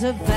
There's a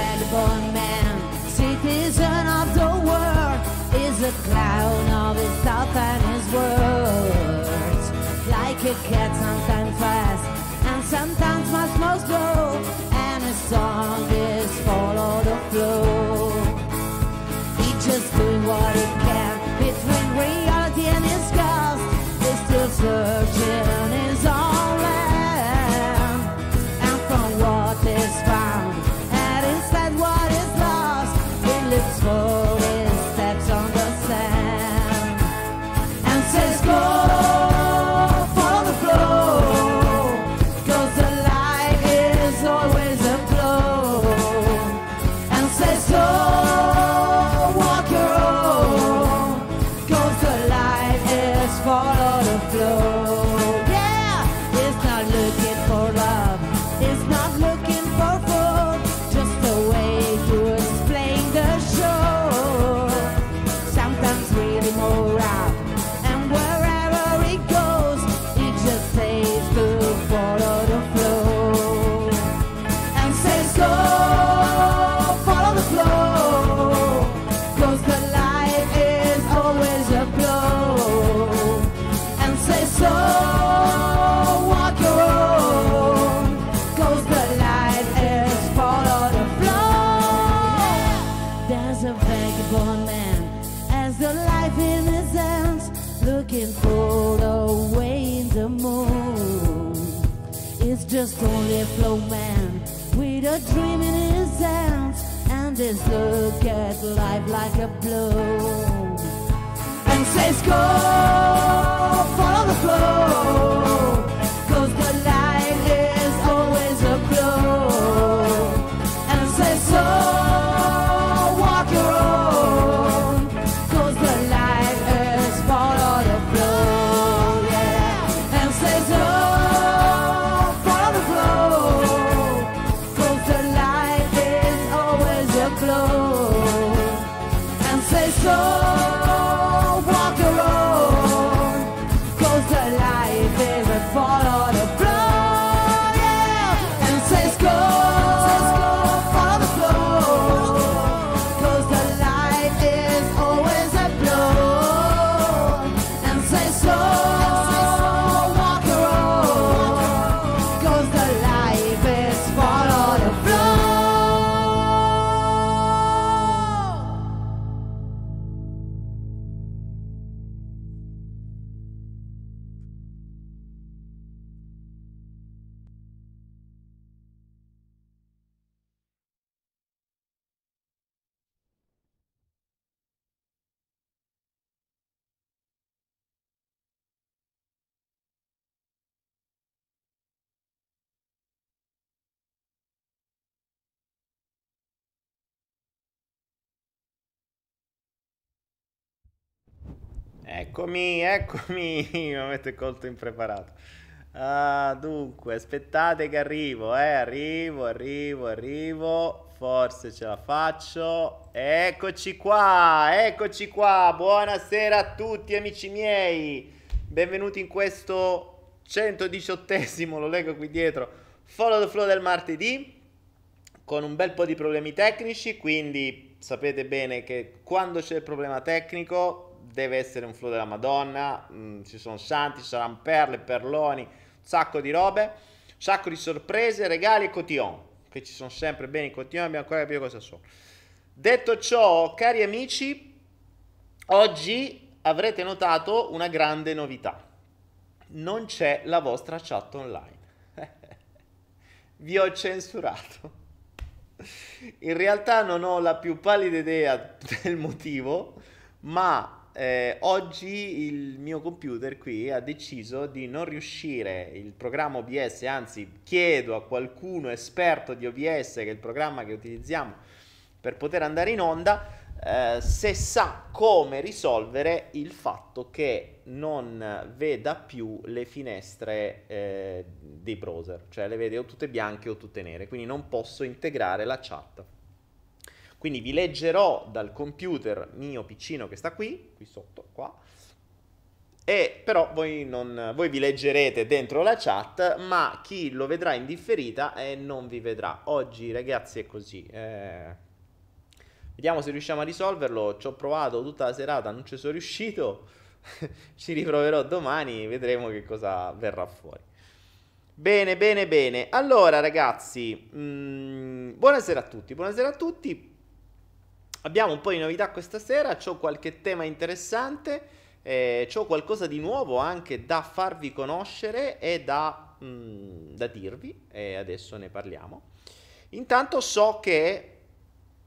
with a dream his hands, and his look at life like a blow. And says, Go, follow the flow, Eccomi, eccomi, mi avete colto impreparato. Ah, dunque, aspettate che arrivo, eh, arrivo, arrivo, arrivo, forse ce la faccio. Eccoci qua, eccoci qua, buonasera a tutti amici miei, benvenuti in questo 118esimo, lo leggo qui dietro, Follow the Flow del martedì con un bel po' di problemi tecnici, quindi sapete bene che quando c'è il problema tecnico deve essere un flow della Madonna, mm, ci sono santi, ci saranno perle, perloni, un sacco di robe, un sacco di sorprese, regali e cotillon, che ci sono sempre bene i cotillon, abbiamo ancora capito cosa sono. Detto ciò, cari amici, oggi avrete notato una grande novità. Non c'è la vostra chat online. Vi ho censurato. In realtà non ho la più pallida idea del motivo, ma eh, oggi il mio computer qui ha deciso di non riuscire il programma OBS, anzi chiedo a qualcuno esperto di OBS, che è il programma che utilizziamo per poter andare in onda, eh, se sa come risolvere il fatto che non veda più le finestre eh, dei browser, cioè le vede o tutte bianche o tutte nere, quindi non posso integrare la chat. Quindi vi leggerò dal computer mio piccino che sta qui, qui sotto, qua. E però voi, non, voi vi leggerete dentro la chat, ma chi lo vedrà in differita eh, non vi vedrà. Oggi ragazzi è così. eh. Vediamo se riusciamo a risolverlo. Ci ho provato tutta la serata, non ci sono riuscito. Ci riproverò domani, vedremo che cosa verrà fuori. Bene, bene, bene. Allora, ragazzi, mm, buonasera a tutti. Buonasera a tutti. Abbiamo un po' di novità questa sera. C'ho qualche tema interessante. Eh, c'ho qualcosa di nuovo anche da farvi conoscere e da, mm, da dirvi. E adesso ne parliamo. Intanto so che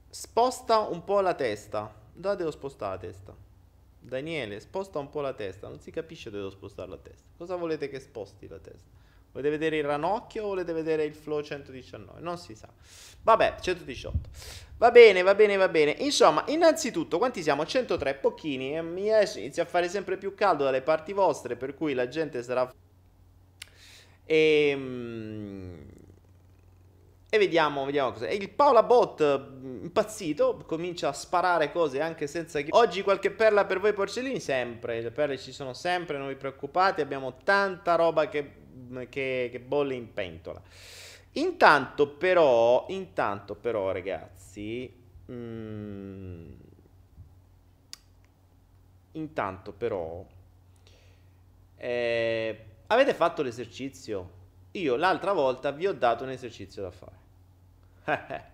sposta un po' la testa. Dove devo spostare la testa? Daniele, sposta un po' la testa. Non si capisce dove devo spostare la testa. Cosa volete che sposti la testa? Volete vedere il ranocchio o volete vedere il flow 119? Non si sa. Vabbè, 118. Va bene, va bene, va bene. Insomma, innanzitutto, quanti siamo? 103, pochini. Inizia a fare sempre più caldo dalle parti vostre, per cui la gente sarà... E... E vediamo, vediamo cosa. Il Paola Bot, mh, impazzito, comincia a sparare cose anche senza che... Oggi qualche perla per voi porcellini? Sempre, le perle ci sono sempre, non vi preoccupate, abbiamo tanta roba che, che, che bolle in pentola. Intanto però, intanto però ragazzi, mm, intanto però, eh, avete fatto l'esercizio? Io l'altra volta vi ho dato un esercizio da fare.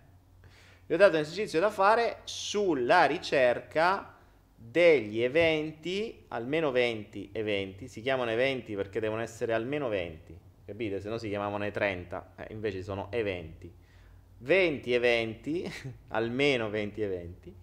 vi ho dato un esercizio da fare sulla ricerca degli eventi, almeno 20 eventi, si chiamano eventi perché devono essere almeno 20, capite? Se no si chiamavano 30, eh, invece sono eventi. 20 eventi, almeno 20 eventi,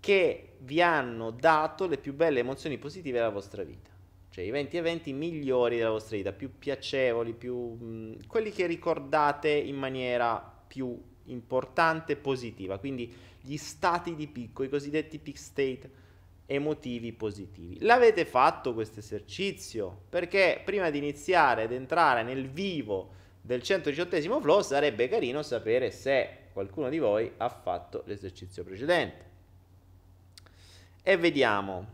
che vi hanno dato le più belle emozioni positive della vostra vita. Cioè i 20 eventi migliori della vostra vita, più piacevoli, più, mh, quelli che ricordate in maniera più importante e positiva. Quindi gli stati di picco, i cosiddetti peak state emotivi positivi. L'avete fatto questo esercizio? Perché prima di iniziare ad entrare nel vivo del 118 flow sarebbe carino sapere se qualcuno di voi ha fatto l'esercizio precedente. E vediamo.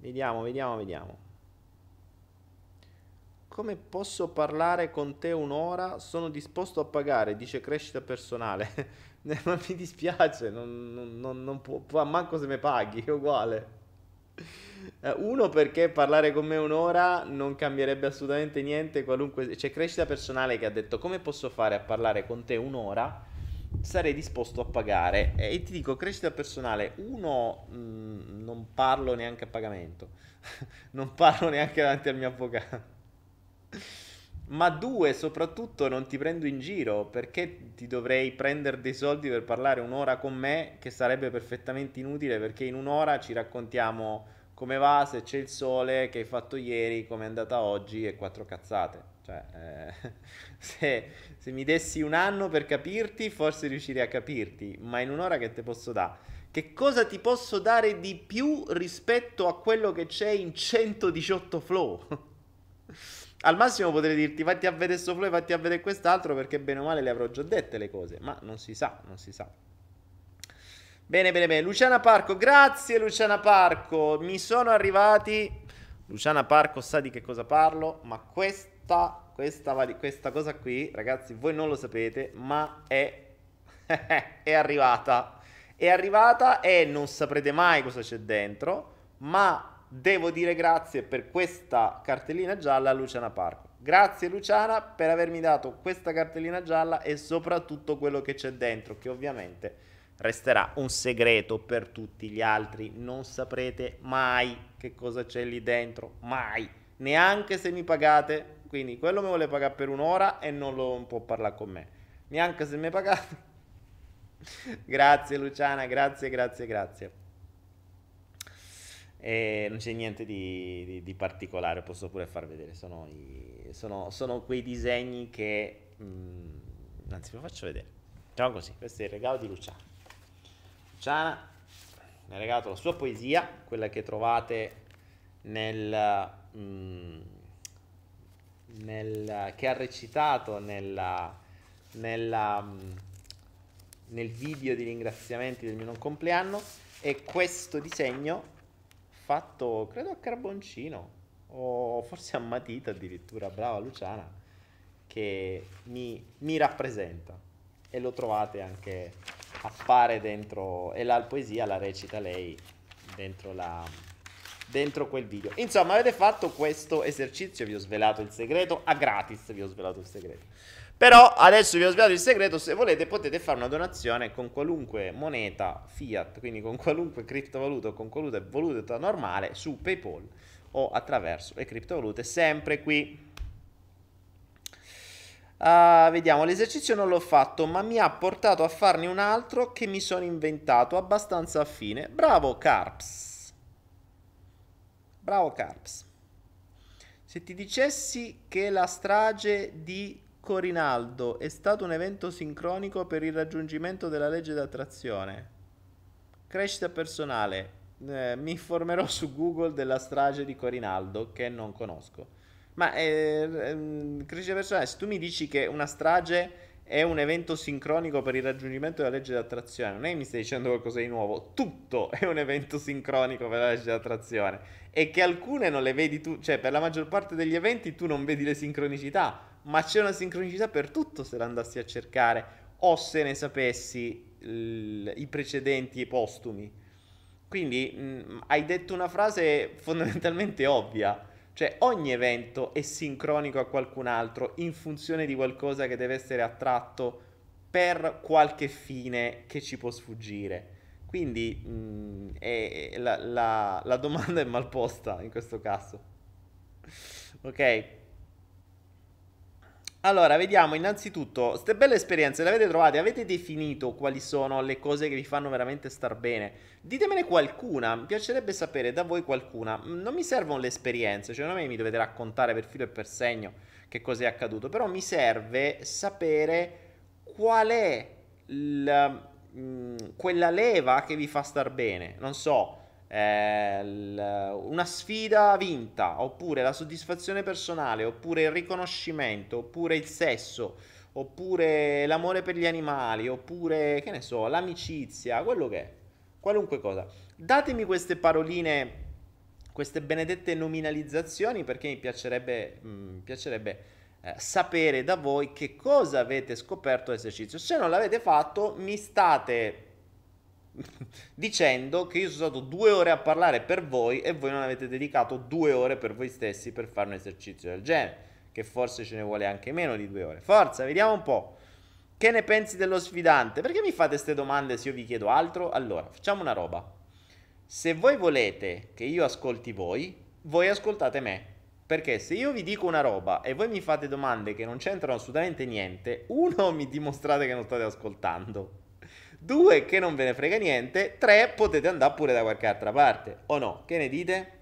Vediamo, vediamo, vediamo. Come posso parlare con te un'ora? Sono disposto a pagare, dice crescita personale. Ma mi dispiace, non, non, non, non può, manco se me paghi, è uguale. Eh, uno perché parlare con me un'ora non cambierebbe assolutamente niente, qualunque... C'è crescita personale che ha detto come posso fare a parlare con te un'ora? Sarei disposto a pagare. E ti dico, crescita personale, uno, mh, mm, non parlo neanche a pagamento, non parlo neanche davanti al mio avvocato. Ma due, soprattutto non ti prendo in giro perché ti dovrei prendere dei soldi per parlare un'ora con me che sarebbe perfettamente inutile perché in un'ora ci raccontiamo come va, se c'è il sole, che hai fatto ieri, come è andata oggi e quattro cazzate. Cioè, eh, se, se, mi dessi un anno per capirti, forse riuscirei a capirti, ma in un'ora che ti posso dare? Che cosa ti posso dare di più rispetto a quello che c'è in 118 flow? Al massimo potrei dirti fatti a vedere sto flow e fatti a vedere quest'altro perché bene o male le avrò già dette le cose, ma non si sa, non si sa. Bene, bene, bene. Luciana Parco, grazie Luciana Parco. Mi sono arrivati. Luciana Parco sa di che cosa parlo, ma questa, questa, questa cosa qui, ragazzi, voi non lo sapete, ma è, è arrivata. È arrivata e non saprete mai cosa c'è dentro, ma devo dire grazie per questa cartellina gialla a Luciana Parco. Grazie Luciana per avermi dato questa cartellina gialla e soprattutto quello che c'è dentro, che ovviamente resterà un segreto per tutti gli altri. Non saprete mai che cosa c'è lì dentro, mai, neanche se mi pagate. Quindi quello mi vuole pagare per un'ora e non lo può parlare con me. Neanche se mi pagate. grazie Luciana, grazie, grazie, grazie. E non c'è niente di, di, di, particolare, posso pure far vedere. Sono, i, sono, sono quei disegni che. Mh, mm, anzi, lo faccio vedere. Facciamo così: questo è il regalo di Luciana. Luciana mi ha regalato la sua poesia, quella che trovate nel. Mh, mm, nel che ha recitato nella, nella, mh, mm, nel video di ringraziamenti del mio non compleanno. E questo disegno fatto, credo a carboncino, o forse a matita addirittura, brava Luciana, che mi, mi rappresenta. E lo trovate anche, appare dentro, e la poesia la recita lei dentro la, dentro quel video. Insomma, avete fatto questo esercizio, vi ho svelato il segreto, a gratis vi ho svelato il segreto. Però adesso vi ho svelato il segreto, se volete potete fare una donazione con qualunque moneta fiat, quindi con qualunque criptovaluta o con qualunque valuta normale su PayPal o attraverso le criptovalute, sempre qui. Uh, vediamo, l'esercizio non l'ho fatto, ma mi ha portato a farne un altro che mi sono inventato, abbastanza affine. Bravo Carps. Bravo Carps. Se ti dicessi che la strage di Corinaldo è stato un evento sincronico per il raggiungimento della legge d'attrazione. Crescita personale. Eh, mi informerò su Google della strage di Corinaldo che non conosco. Ma eh, ehm, crescita personale, se tu mi dici che una strage è un evento sincronico per il raggiungimento della legge d'attrazione, non è che mi stai dicendo qualcosa di nuovo, tutto è un evento sincronico per la legge d'attrazione e che alcune non le vedi tu, cioè per la maggior parte degli eventi tu non vedi le sincronicità, ma c'è una sincronicità per tutto se l'andassi a cercare o se ne sapessi l- i precedenti e postumi. Quindi mh, hai detto una frase fondamentalmente ovvia, Cioè ogni evento è sincronico a qualcun altro in funzione di qualcosa che deve essere attratto per qualche fine che ci può sfuggire. Quindi mh, mm, è, la, la, la domanda è mal posta in questo caso. Ok. Allora, vediamo innanzitutto, queste belle esperienze le avete trovate? Avete definito quali sono le cose che vi fanno veramente star bene? Ditemene qualcuna, mi piacerebbe sapere da voi qualcuna. Non mi servono le esperienze, cioè non è che mi dovete raccontare per filo e per segno che cosa è accaduto, però mi serve sapere qual è la, mh, mm, quella leva che vi fa star bene. Non so, eh, l- una sfida vinta, oppure la soddisfazione personale, oppure il riconoscimento, oppure il sesso, oppure l'amore per gli animali, oppure, che ne so, l'amicizia, quello che è, qualunque cosa. Datemi queste paroline, queste benedette nominalizzazioni, perché mi piacerebbe, mh, mm, piacerebbe eh, sapere da voi che cosa avete scoperto all'esercizio. Se non l'avete fatto, mi state dicendo che io sono stato due ore a parlare per voi e voi non avete dedicato due ore per voi stessi per fare un esercizio del genere, che forse ce ne vuole anche meno di due ore. Forza, vediamo un po'. Che ne pensi dello sfidante? Perché mi fate queste domande se io vi chiedo altro? Allora, facciamo una roba. Se voi volete che io ascolti voi, voi ascoltate me. Perché se io vi dico una roba e voi mi fate domande che non c'entrano assolutamente niente, uno mi dimostrate che non state ascoltando. Due, che non ve ne frega niente. Tre, potete andare pure da qualche altra parte. O no? Che ne dite?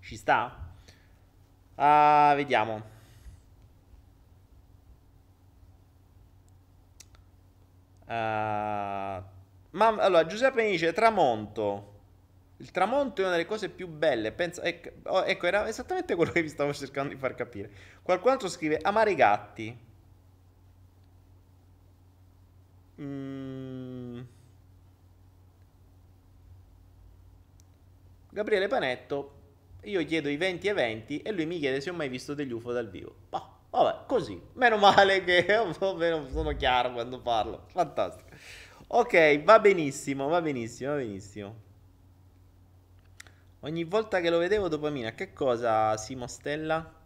Ci sta? Ah, vediamo. Uh, ma allora Giuseppe dice tramonto. Il tramonto è una delle cose più belle. Pensa, ecco, oh, ecco, era esattamente quello che vi stavo cercando di far capire. Qualcun altro scrive amare i gatti. Mm. Gabriele Panetto, io chiedo i 20 eventi e lui mi chiede se ho mai visto degli UFO dal vivo. Oh, vabbè, così. Meno male che sono chiaro quando parlo. Fantastico. Ok, va benissimo, va benissimo, va benissimo. Ogni volta che lo vedevo dopamina, che cosa Simo Stella?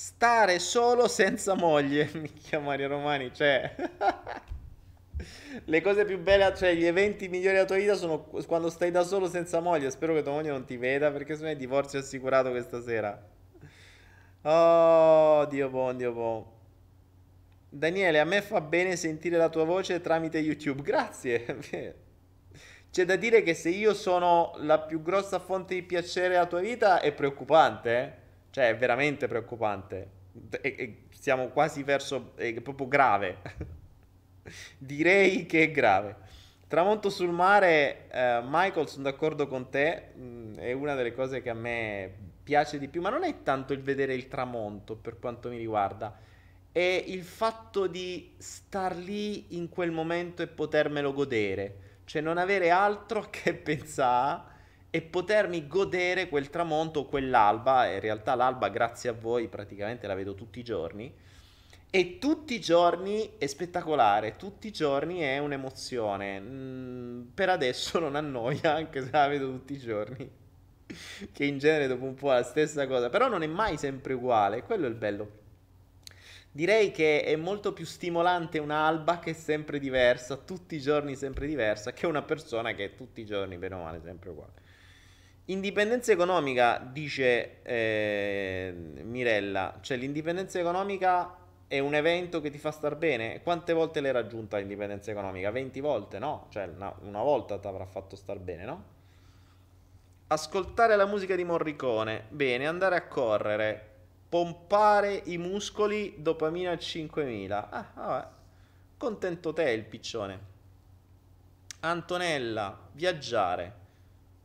Stare solo senza moglie. Minchia Mario Romani, cioè... Le cose più belle, cioè gli eventi migliori della tua vita sono quando stai da solo senza moglie. Spero che tua moglie non ti veda perché se no è divorzio assicurato questa sera. Oh, Dio buon, Dio buon. Daniele, a me fa bene sentire la tua voce tramite YouTube. Grazie. C'è da dire che se io sono la più grossa fonte di piacere della tua vita è preoccupante, eh? Cioè, è veramente preoccupante. E, e siamo quasi verso... è proprio grave. Direi che è grave. Tramonto sul mare, eh, Michael, sono d'accordo con te, mh, mm, è una delle cose che a me piace di più, ma non è tanto il vedere il tramonto per quanto mi riguarda, è il fatto di star lì in quel momento e potermelo godere, cioè non avere altro che pensare e potermi godere quel tramonto quell'alba. In realtà l'alba, grazie a voi, praticamente la vedo tutti i giorni. E tutti i giorni è spettacolare, tutti i giorni è un'emozione. Mm, per adesso non annoia, anche se la vedo tutti i giorni. che in genere dopo un po' è la stessa cosa, però non è mai sempre uguale, quello è il bello. Direi che è molto più stimolante un'alba che è sempre diversa, tutti i giorni sempre diversa, che una persona che è tutti i giorni, bene o male, sempre uguale. Indipendenza economica, dice eh, Mirella, cioè l'indipendenza economica è un evento che ti fa star bene. Quante volte l'hai raggiunta l'indipendenza economica? 20 volte, no? Cioè una, una volta ti avrà fatto star bene, no? Ascoltare la musica di Morricone, bene, andare a correre, pompare i muscoli, dopamina a 5000. Ah, vabbè. Contento te il piccione. Antonella, viaggiare.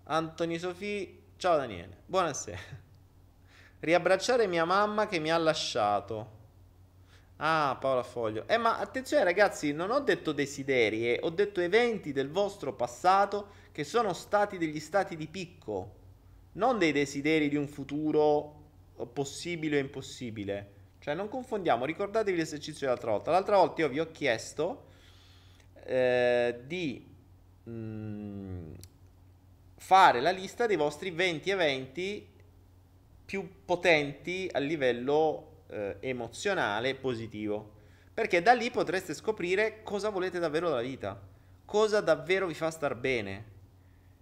Anthony Sofì, ciao Daniele, buonasera. Riabbracciare mia mamma che mi ha lasciato. Ah, Paola Foglio. Eh, ma attenzione ragazzi, non ho detto desideri, eh, ho detto eventi del vostro passato che sono stati degli stati di picco, non dei desideri di un futuro possibile o impossibile. Cioè, non confondiamo, ricordatevi l'esercizio dell'altra volta. L'altra volta io vi ho chiesto eh, di... Mh, mm, fare la lista dei vostri 20 eventi più potenti a livello eh, emozionale positivo. Perché da lì potreste scoprire cosa volete davvero dalla vita, cosa davvero vi fa star bene,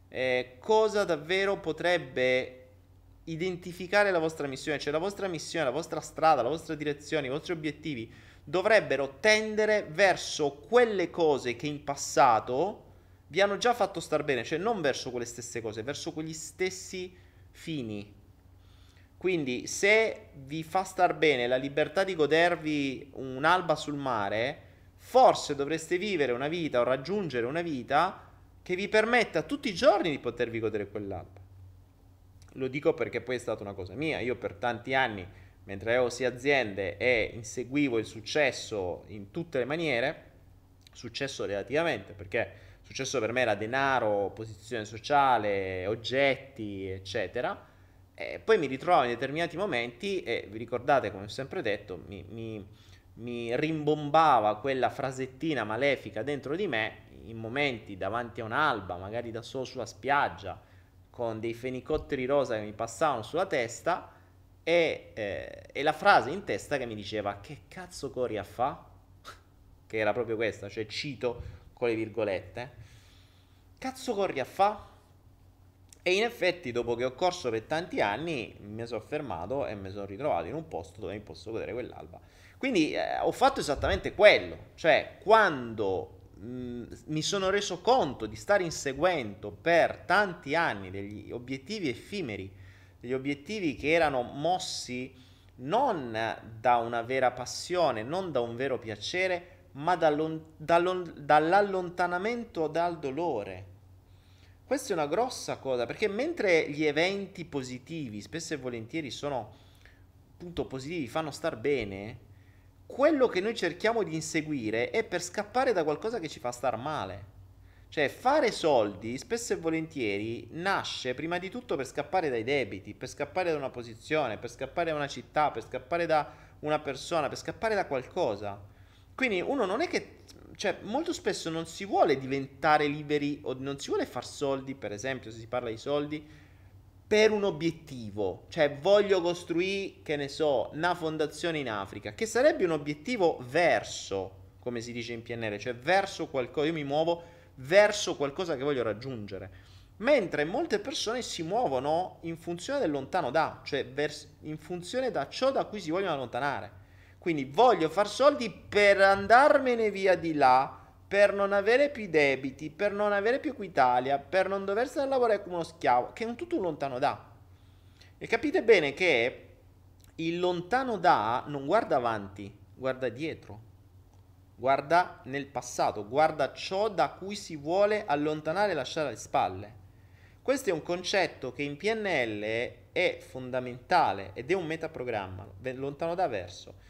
eh, cosa davvero potrebbe identificare la vostra missione, cioè la vostra missione, la vostra strada, la vostra direzione, i vostri obiettivi dovrebbero tendere verso quelle cose che in passato vi hanno già fatto star bene, cioè non verso quelle stesse cose, verso quegli stessi fini. Quindi se vi fa star bene la libertà di godervi un'alba sul mare, forse dovreste vivere una vita o raggiungere una vita che vi permetta tutti i giorni di potervi godere quell'alba. Lo dico perché poi è stata una cosa mia. Io per tanti anni, mentre avevo sì aziende e inseguivo il successo in tutte le maniere, successo relativamente, perché successo per me era denaro, posizione sociale, oggetti, eccetera. E poi mi ritrovavo in determinati momenti e vi ricordate, come ho sempre detto, mi, mi, mi rimbombava quella frasettina malefica dentro di me in momenti davanti a un'alba, magari da solo sulla spiaggia, con dei fenicotteri rosa che mi passavano sulla testa e, eh, e la frase in testa che mi diceva che cazzo corri a fa? che era proprio questa, cioè cito con le virgolette. Cazzo corri a fa? E in effetti, dopo che ho corso per tanti anni, mi sono fermato e mi sono ritrovato in un posto dove mi posso godere quell'alba. Quindi eh, ho fatto esattamente quello, cioè quando Mm, mi sono reso conto di stare inseguendo per tanti anni degli obiettivi effimeri, degli obiettivi che erano mossi non da una vera passione, non da un vero piacere, ma dall'allontanamento dal dolore. Questa è una grossa cosa, perché mentre gli eventi positivi spesso e volentieri sono appunto positivi, fanno star bene, quello che noi cerchiamo di inseguire è per scappare da qualcosa che ci fa star male. Cioè, fare soldi spesso e volentieri nasce prima di tutto per scappare dai debiti, per scappare da una posizione, per scappare da una città, per scappare da una persona, per scappare da qualcosa. Quindi uno non è che, cioè, molto spesso non si vuole diventare liberi o non si vuole far soldi, per esempio, se si parla di soldi, per un obiettivo, cioè voglio costruire, che ne so, una fondazione in Africa, che sarebbe un obiettivo verso, come si dice in PNL, cioè verso qualcosa, io mi muovo verso qualcosa che voglio raggiungere. Mentre molte persone si muovono in funzione del lontano da, cioè vers- in funzione da ciò da cui si vogliono allontanare. Quindi voglio far soldi per andarmene via di là, per non avere più debiti, per non avere più Equitalia, per non dover stare a lavorare come uno schiavo, che è un tutto lontano da. E capite bene che il lontano da non guarda avanti, guarda dietro, guarda nel passato, guarda ciò da cui si vuole allontanare e lasciare alle spalle. Questo è un concetto che in PNL è fondamentale ed è un metaprogramma, lontano da verso.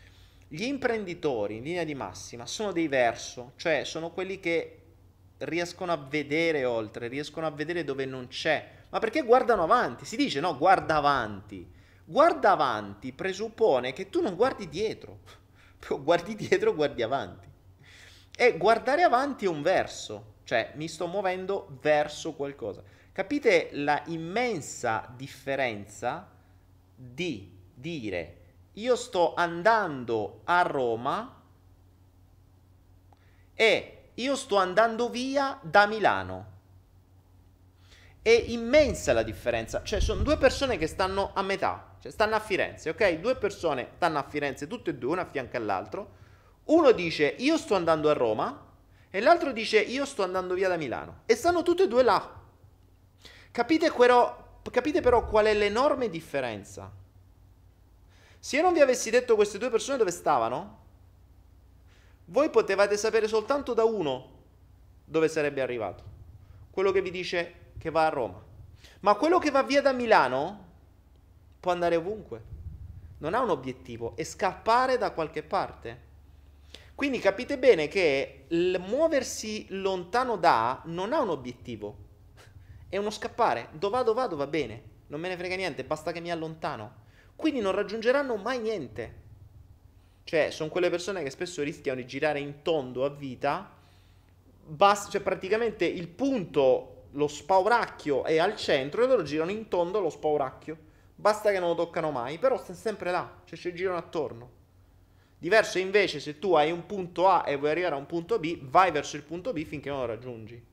Gli imprenditori in linea di massima sono dei verso, cioè sono quelli che riescono a vedere oltre, riescono a vedere dove non c'è, ma perché guardano avanti? Si dice no, guarda avanti. Guarda avanti presuppone che tu non guardi dietro, guardi dietro, guardi avanti. E guardare avanti è un verso, cioè mi sto muovendo verso qualcosa. Capite la immensa differenza di dire io sto andando a Roma e io sto andando via da Milano. È immensa la differenza, cioè sono due persone che stanno a metà, cioè stanno a Firenze, ok? Due persone stanno a Firenze, tutte e due, una a fianco all'altro. Uno dice io sto andando a Roma e l'altro dice io sto andando via da Milano. E stanno tutte e due là. Capite però, capite però qual è l'enorme differenza? Se io non vi avessi detto queste due persone dove stavano, voi potevate sapere soltanto da uno dove sarebbe arrivato. Quello che vi dice che va a Roma. Ma quello che va via da Milano può andare ovunque. Non ha un obiettivo, è scappare da qualche parte. Quindi capite bene che il muoversi lontano da non ha un obiettivo. È uno scappare. Dove vado vado va bene. Non me ne frega niente, basta che mi allontano. Quindi non raggiungeranno mai niente. Cioè, sono quelle persone che spesso rischiano di girare in tondo a vita. Basta, cioè, praticamente il punto lo spauracchio è al centro e loro girano in tondo lo spauracchio. Basta che non lo toccano mai, però sta sempre là, cioè ci girano attorno. Diverso invece se tu hai un punto A e vuoi arrivare a un punto B, vai verso il punto B finché non lo raggiungi.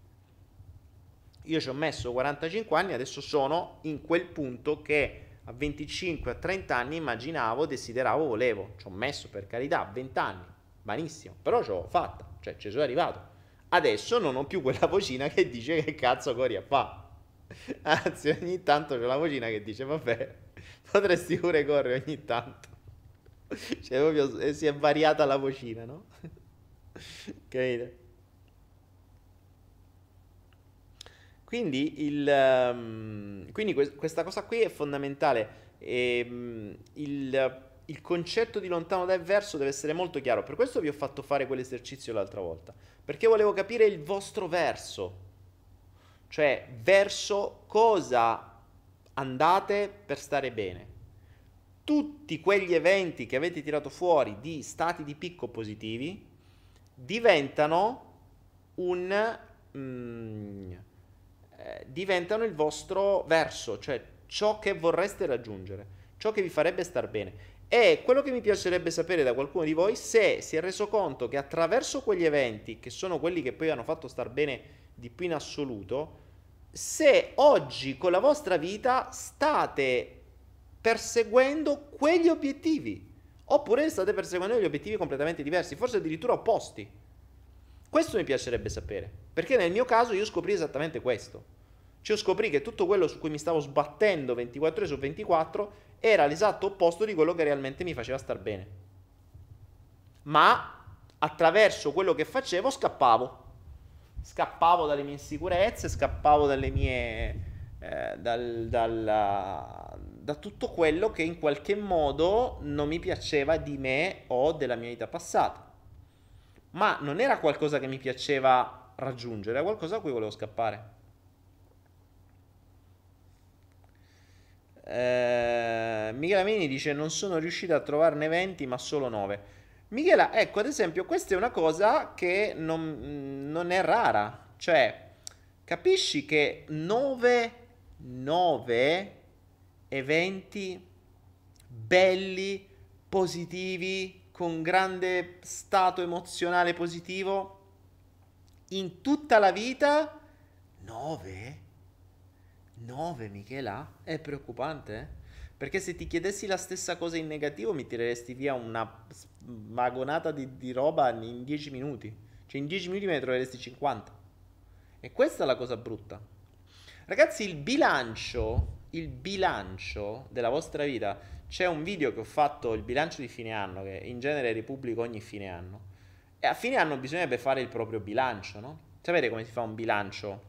Io ci ho messo 45 anni, adesso sono in quel punto che a 25, a 30 anni immaginavo, desideravo, volevo. Ci ho messo per carità 20 anni, benissimo, però ce l'ho fatta, cioè ci sono arrivato. Adesso non ho più quella vocina che dice che cazzo corri a fa. Anzi, ogni tanto c'è la vocina che dice, vabbè, potresti pure correre ogni tanto. Cioè, proprio eh, si è variata la vocina, no? Capite? Quindi, il, um, quindi que- questa cosa qui è fondamentale. E, um, il, il concetto di lontano dal verso deve essere molto chiaro. Per questo vi ho fatto fare quell'esercizio l'altra volta. Perché volevo capire il vostro verso. Cioè, verso cosa andate per stare bene. Tutti quegli eventi che avete tirato fuori di stati di picco positivi diventano un... Mm, eh, diventano il vostro verso, cioè ciò che vorreste raggiungere, ciò che vi farebbe star bene. E quello che mi piacerebbe sapere da qualcuno di voi se si è reso conto che attraverso quegli eventi, che sono quelli che poi hanno fatto star bene di più in assoluto, se oggi con la vostra vita state perseguendo quegli obiettivi, oppure state perseguendo degli obiettivi completamente diversi, forse addirittura opposti. Questo mi piacerebbe sapere, perché nel mio caso io scoprì esattamente questo. Cioè scoprì che tutto quello su cui mi stavo sbattendo 24 ore su 24 era l'esatto opposto di quello che realmente mi faceva star bene. Ma attraverso quello che facevo scappavo scappavo dalle mie insicurezze, scappavo dalle mie... Eh, dal, dalla, da tutto quello che in qualche modo non mi piaceva di me o della mia vita passata. Ma non era qualcosa che mi piaceva raggiungere, era qualcosa a cui volevo scappare. Eh, Michele Amini dice non sono riuscito a trovarne 20 ma solo 9 Michela, ecco ad esempio, questa è una cosa che non, non è rara. Cioè, capisci che 9, 9 eventi belli, positivi, con grande stato emozionale positivo in tutta la vita? 9? 9, Michela? È preoccupante, eh? Perché se ti chiedessi la stessa cosa in negativo mi tireresti via una vagonata di, di roba in 10 minuti. Cioè in 10 minuti me ne troveresti 50. E questa è la cosa brutta. Ragazzi, il bilancio, il bilancio della vostra vita, c'è un video che ho fatto, il bilancio di fine anno, che in genere ripubblico ogni fine anno. E a fine anno bisognerebbe fare il proprio bilancio, no? Sapete come si fa un bilancio?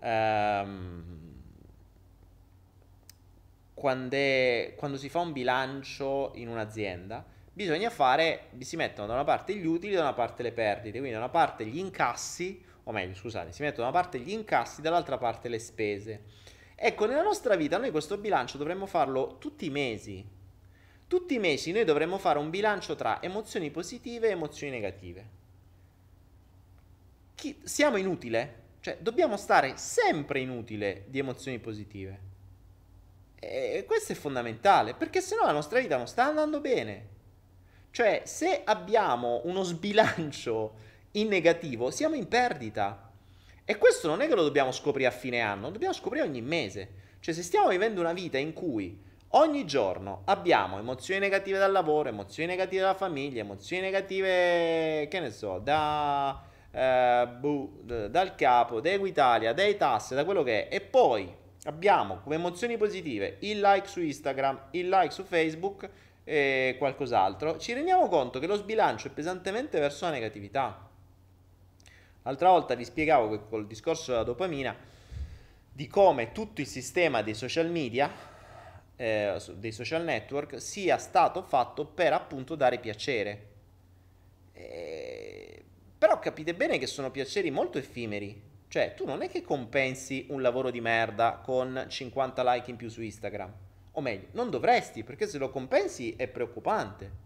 Ehm... Quando, è, quando si fa un bilancio in un'azienda, bisogna fare, si mettono da una parte gli utili e da una parte le perdite, quindi da una parte gli incassi, o meglio, scusate, si mettono da una parte gli incassi, dall'altra parte le spese. Ecco, nella nostra vita noi questo bilancio dovremmo farlo tutti i mesi. Tutti i mesi noi dovremmo fare un bilancio tra emozioni positive e emozioni negative. Chi, siamo inutile? Cioè, dobbiamo stare sempre inutile di emozioni positive. E questo è fondamentale, perché se no la nostra vita non sta andando bene. Cioè, se abbiamo uno sbilancio in negativo, siamo in perdita. E questo non è che lo dobbiamo scoprire a fine anno, lo dobbiamo scoprire ogni mese. Cioè, se stiamo vivendo una vita in cui ogni giorno abbiamo emozioni negative dal lavoro, emozioni negative dalla famiglia, emozioni negative, che ne so, da, eh, bu, dal capo, da Equitalia, dai tasse, da quello che è, e poi abbiamo come emozioni positive il like su Instagram, il like su Facebook e qualcos'altro, ci rendiamo conto che lo sbilancio è pesantemente verso la negatività. L'altra volta vi spiegavo che col discorso della dopamina di come tutto il sistema dei social media, eh, dei social network, sia stato fatto per appunto dare piacere. E... Però capite bene che sono piaceri molto effimeri cioè, tu non è che compensi un lavoro di merda con 50 like in più su Instagram. O meglio, non dovresti, perché se lo compensi è preoccupante.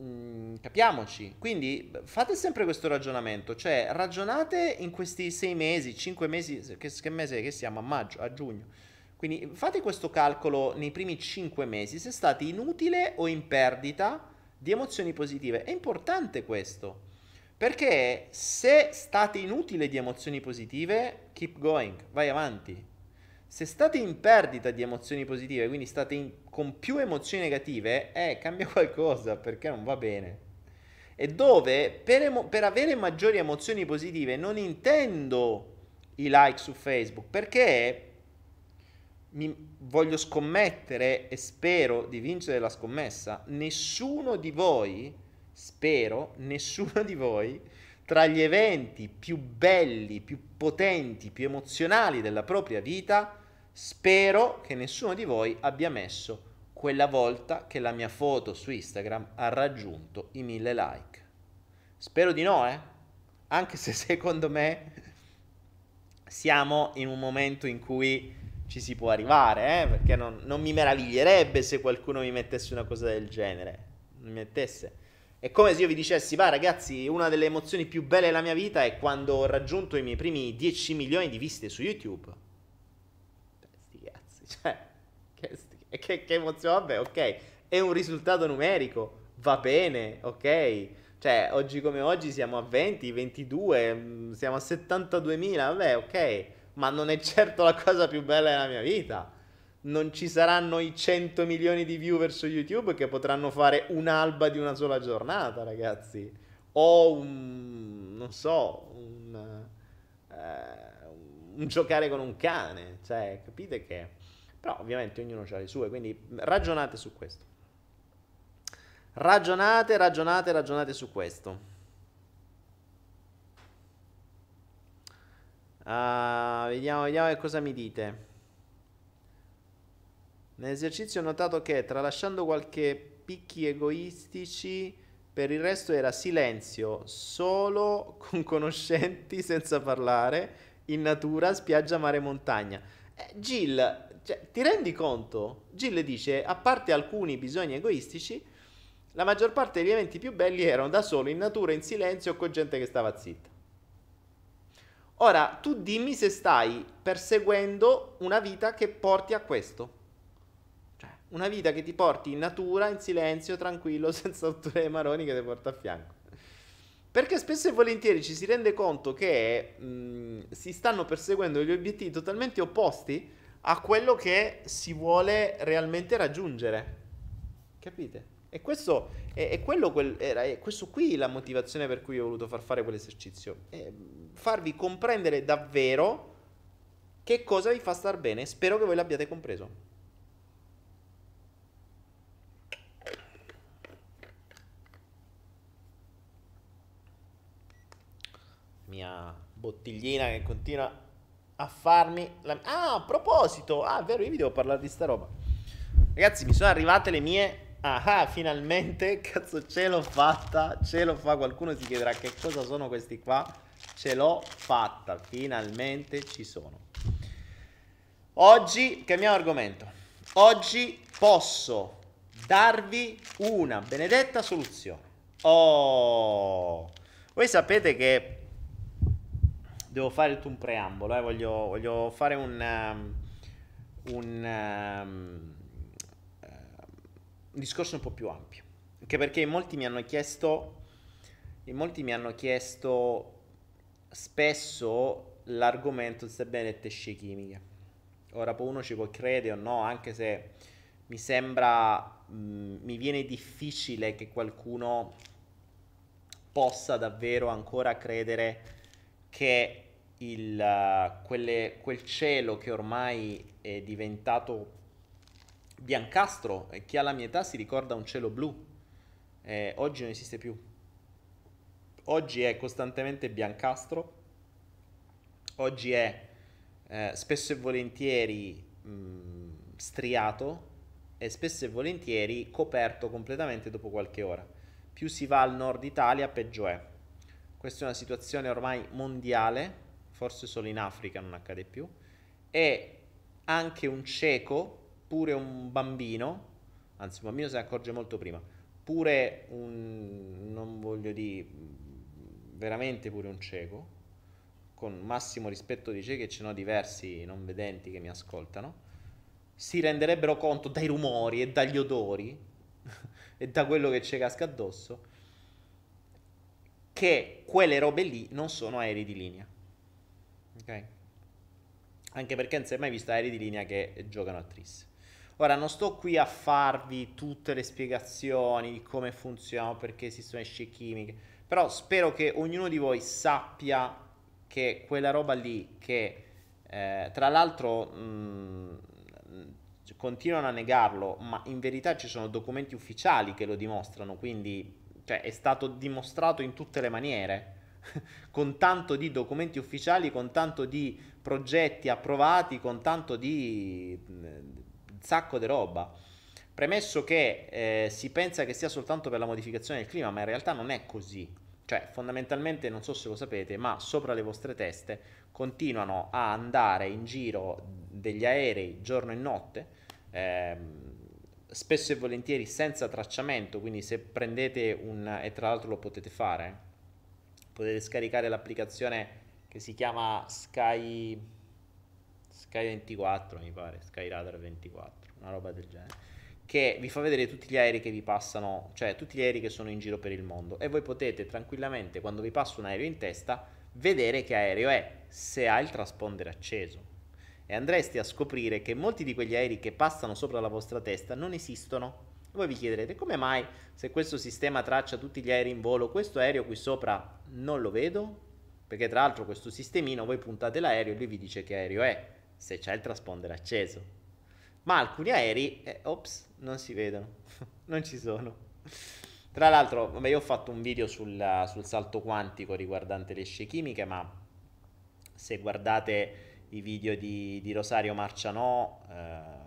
Mm, capiamoci. Quindi fate sempre questo ragionamento, cioè ragionate in questi sei mesi, cinque mesi, che, che mese che siamo? A maggio, a giugno. Quindi fate questo calcolo nei primi cinque mesi, se state in utile o in perdita di emozioni positive. È importante questo, perché se state in utile di emozioni positive, keep going, vai avanti. Se state in perdita di emozioni positive, quindi state in, con più emozioni negative, eh, cambia qualcosa perché non va bene. E dove per, emo- per avere maggiori emozioni positive non intendo i like su Facebook, perché mi voglio scommettere e spero di vincere la scommessa. Nessuno di voi, spero, nessuno di voi, tra gli eventi più belli, più potenti, più emozionali della propria vita, spero che nessuno di voi abbia messo quella volta che la mia foto su Instagram ha raggiunto i mille like. Spero di no, eh? Anche se secondo me siamo in un momento in cui ci si può arrivare, eh? perché non, non, mi meraviglierebbe se qualcuno mi mettesse una cosa del genere. Mi mettesse. È come se io vi dicessi, va ragazzi, una delle emozioni più belle della mia vita è quando ho raggiunto i miei primi 10 milioni di visite su YouTube. Cioè, che, che, che emozione, vabbè, ok, è un risultato numerico, va bene, ok. Cioè, oggi come oggi siamo a 20, 22, mm, siamo a 72.000, vabbè, ok ma non è certo la cosa più bella della mia vita. Non ci saranno i 100 milioni di viewer su YouTube che potranno fare un'alba di una sola giornata, ragazzi. O un, non so, un, eh, un giocare con un cane. Cioè, capite che... Però ovviamente ognuno ha le sue, quindi ragionate su questo. Ragionate, ragionate, ragionate su questo. Uh, vediamo, vediamo che cosa mi dite. Nell'esercizio ho notato che tralasciando qualche picchi egoistici, per il resto era silenzio, solo con conoscenti, senza parlare, in natura, spiaggia, mare, montagna. Eh, Jill, cioè, ti rendi conto? Jill dice, a parte alcuni bisogni egoistici, la maggior parte degli eventi più belli erano da solo, in natura, in silenzio con gente che stava zitta. Ora, tu dimmi se stai perseguendo una vita che porti a questo. Cioè, una vita che ti porti in natura, in silenzio, tranquillo, senza tutte le maroni che ti porta a fianco. Perché spesso e volentieri ci si rende conto che mh, si stanno perseguendo degli obiettivi totalmente opposti a quello che si vuole realmente raggiungere. Capite? E questo è, è quello, quel, era, è questo qui la motivazione per cui ho voluto far fare quell'esercizio. È farvi comprendere davvero che cosa vi fa star bene. Spero che voi l'abbiate compreso. Mia bottiglina che continua a farmi... La... Ah, a proposito! Ah, è vero, io vi devo parlare di sta roba. Ragazzi, mi sono arrivate le mie Ah, finalmente, cazzo, ce l'ho fatta, ce l'ho fatta. Qualcuno si chiederà che cosa sono questi qua. Ce l'ho fatta, finalmente ci sono. Oggi cambiamo argomento. Oggi posso darvi una benedetta soluzione. Oh, voi sapete che devo fare un preambolo, eh? voglio, voglio, fare un, um, un un discorso un po' più ampio. Anche perché molti mi hanno chiesto, molti mi hanno chiesto spesso l'argomento di queste benedette scie chimiche. Ora uno ci può credere o no, anche se mi sembra, mh, mi viene difficile che qualcuno possa davvero ancora credere che il, quelle, quel cielo che ormai è diventato biancastro e chi ha la mia età si ricorda un cielo blu. Eh, oggi non esiste più. Oggi è costantemente biancastro. Oggi è eh, spesso e volentieri mh, striato e spesso e volentieri coperto completamente dopo qualche ora. Più si va al nord Italia, peggio è. Questa è una situazione ormai mondiale, forse solo in Africa non accade più. E anche un cieco pure un bambino, anzi un bambino se ne accorge molto prima, pure un, non voglio dire, veramente pure un cieco, con massimo rispetto di ciechi, ce ne ho diversi non vedenti che mi ascoltano, si renderebbero conto dai rumori e dagli odori e da quello che ci casca addosso che quelle robe lì non sono aerei di linea. Ok? Anche perché non si è mai visto aerei di linea che giocano a tris. Ora non sto qui a farvi tutte le spiegazioni di come funziona, perché esistono scie chimiche, però spero che ognuno di voi sappia che quella roba lì che eh, tra l'altro mh, continuano a negarlo, ma in verità ci sono documenti ufficiali che lo dimostrano, quindi cioè, è stato dimostrato in tutte le maniere, con tanto di documenti ufficiali, con tanto di progetti approvati, con tanto di sacco di roba. Premesso che eh, si pensa che sia soltanto per la modificazione del clima, ma in realtà non è così. Cioè, fondamentalmente, non so se lo sapete, ma sopra le vostre teste continuano a andare in giro degli aerei giorno e notte, ehm, spesso e volentieri senza tracciamento, quindi se prendete un... e tra l'altro lo potete fare, potete scaricare l'applicazione che si chiama Sky, Sky 24, mi pare, Sky Radar 24, una roba del genere che vi fa vedere tutti gli aerei che vi passano, cioè tutti gli aerei che sono in giro per il mondo e voi potete tranquillamente quando vi passa un aereo in testa vedere che aereo è se ha il traspondere acceso e andreste a scoprire che molti di quegli aerei che passano sopra la vostra testa non esistono. Voi vi chiederete come mai se questo sistema traccia tutti gli aerei in volo, questo aereo qui sopra non lo vedo? Perché tra l'altro questo sistemino voi puntate l'aereo e lui vi dice che aereo è, se c'è il traspondere acceso ma alcuni aerei, eh, ops, non si vedono, non ci sono. Tra l'altro, vabbè, io ho fatto un video sul, sul, salto quantico riguardante le scie chimiche, ma se guardate i video di, di Rosario Marcianò, eh,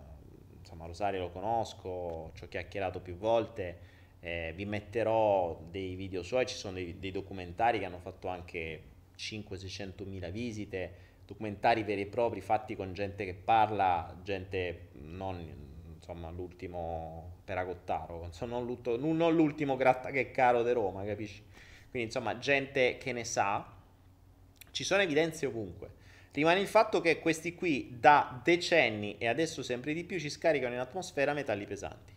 insomma Rosario lo conosco, ci ho chiacchierato più volte, eh, vi metterò dei video suoi, ci sono dei, dei documentari che hanno fatto anche 500-600 mila visite, documentari veri e propri fatti con gente che parla, gente non insomma l'ultimo Peragottaro, insomma, non, non l'ultimo gratta che è caro di Roma, capisci? Quindi insomma gente che ne sa, ci sono evidenze ovunque. Rimane il fatto che questi qui da decenni e adesso sempre di più ci scaricano in atmosfera metalli pesanti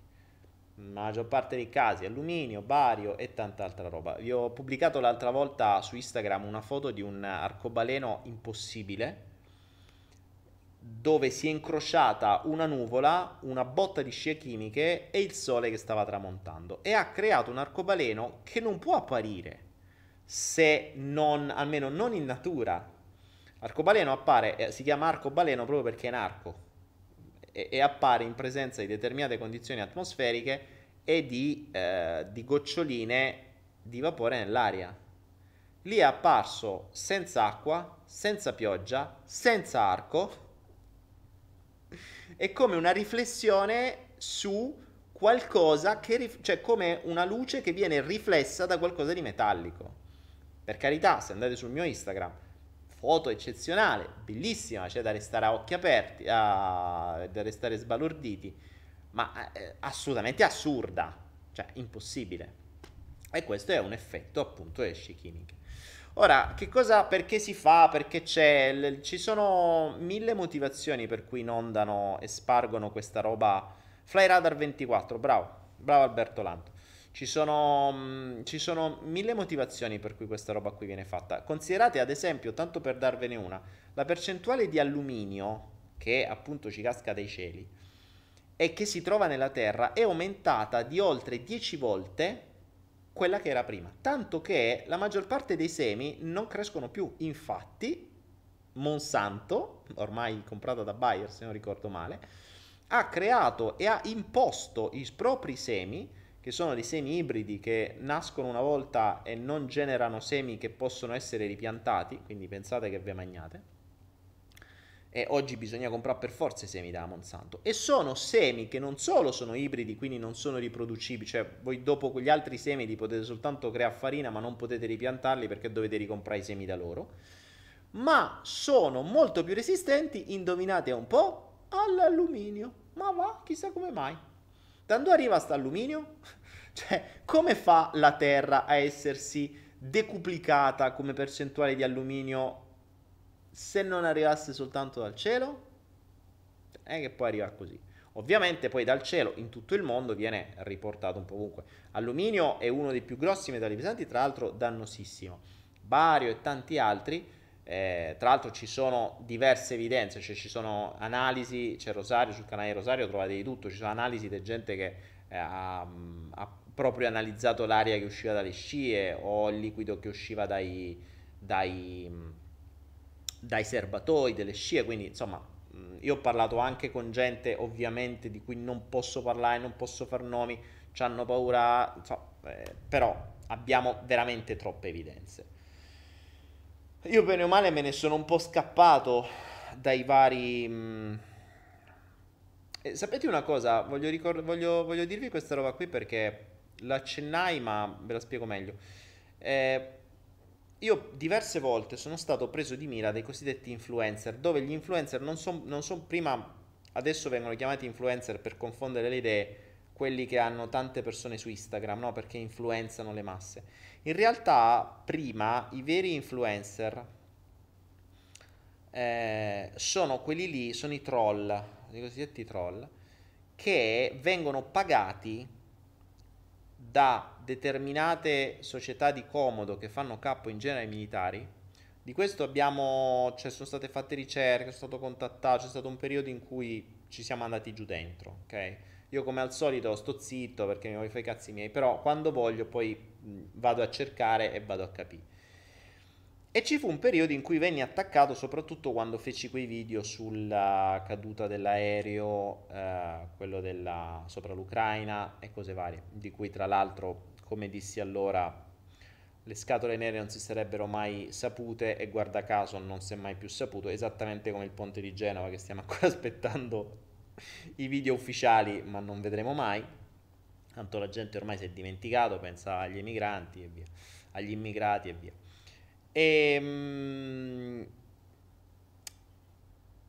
nella maggior parte dei casi alluminio, bario e tanta altra roba. Vi ho pubblicato l'altra volta su Instagram una foto di un arcobaleno impossibile dove si è incrociata una nuvola, una botta di scie chimiche e il sole che stava tramontando e ha creato un arcobaleno che non può apparire se non, almeno non in natura. Arcobaleno appare, eh, si chiama arcobaleno proprio perché è un arco, e, e appare in presenza di determinate condizioni atmosferiche e di, eh, di goccioline di vapore nell'aria. Lì è apparso senza acqua, senza pioggia, senza arco, è come una riflessione su qualcosa che, rif- cioè come una luce che viene riflessa da qualcosa di metallico. Per carità, se andate sul mio Instagram, foto eccezionale, bellissima, c'è da restare a occhi aperti, a, da restare sbalorditi, ma eh, assolutamente assurda, cioè impossibile. E questo è un effetto appunto scie chimiche. Ora, che cosa, perché si fa, perché c'è, l- ci sono mille motivazioni per cui inondano e spargono questa roba. Fly Radar 24, bravo, bravo Alberto Lanto. Ci sono, mh, ci sono, mille motivazioni per cui questa roba qui viene fatta. Considerate ad esempio, tanto per darvene una, la percentuale di alluminio che appunto ci casca dai cieli e che si trova nella Terra è aumentata di oltre 10 volte quella che era prima. Tanto che la maggior parte dei semi non crescono più. Infatti, Monsanto, ormai comprata da Bayer se non ricordo male, ha creato e ha imposto i propri semi che sono dei semi ibridi che nascono una volta e non generano semi che possono essere ripiantati, quindi pensate che vi magnate. E oggi bisogna comprare per forza i semi da Monsanto. E sono semi che non solo sono ibridi, quindi non sono riproducibili, cioè voi dopo quegli altri semi li potete soltanto creare farina, ma non potete ripiantarli perché dovete ricomprare i semi da loro. Ma sono molto più resistenti, indovinate un po', all'alluminio. Ma va, chissà come mai. Da dove arriva sta alluminio? Cioè, come fa la Terra a essersi decuplicata come percentuale di alluminio se non arrivasse soltanto dal cielo? È che può arrivare così. Ovviamente poi dal cielo in tutto il mondo viene riportato un po' ovunque. Alluminio è uno dei più grossi metalli pesanti, tra l'altro dannosissimo. Bario e tanti altri. Eh, tra l'altro ci sono diverse evidenze, cioè ci sono analisi, c'è Rosario, sul canale Rosario trovate di tutto, ci sono analisi di gente che eh, ha, ha, proprio analizzato l'aria che usciva dalle scie o il liquido che usciva dai, dai, dai serbatoi delle scie, quindi insomma io ho parlato anche con gente ovviamente di cui non posso parlare, non posso far nomi, ci hanno paura, so, eh, però abbiamo veramente troppe evidenze. Io bene o male me ne sono un po' scappato dai vari... Mm, eh, sapete una cosa? Voglio, ricord- voglio, voglio, dirvi questa roba qui perché l'accennai, ma ve la spiego meglio. Eh, io diverse volte sono stato preso di mira dai cosiddetti influencer, dove gli influencer non sono son prima, adesso vengono chiamati influencer per confondere le idee, quelli che hanno tante persone su Instagram, no? Perché influenzano le masse. In realtà, prima i veri influencer eh, sono quelli lì, sono i troll, i cosiddetti troll, che vengono pagati da determinate società di comodo che fanno capo in genere ai militari. Di questo abbiamo, cioè sono state fatte ricerche, sono stato contattato, c'è stato un periodo in cui ci siamo andati giù dentro, ok? Io come al solito sto zitto perché mi voglio fare i cazzi miei, però quando voglio poi vado a cercare e vado a capire. E ci fu un periodo in cui venni attaccato soprattutto quando feci quei video sulla caduta dell'aereo, eh, quello della, sopra l'Ucraina e cose varie, di cui tra l'altro, come dissi allora, le scatole nere non si sarebbero mai sapute e guarda caso non si è mai più saputo, esattamente come il ponte di Genova che stiamo ancora aspettando i video ufficiali ma non vedremo mai, tanto la gente ormai si è dimenticato, pensa agli emigranti e via, agli immigrati e via. E, ehm,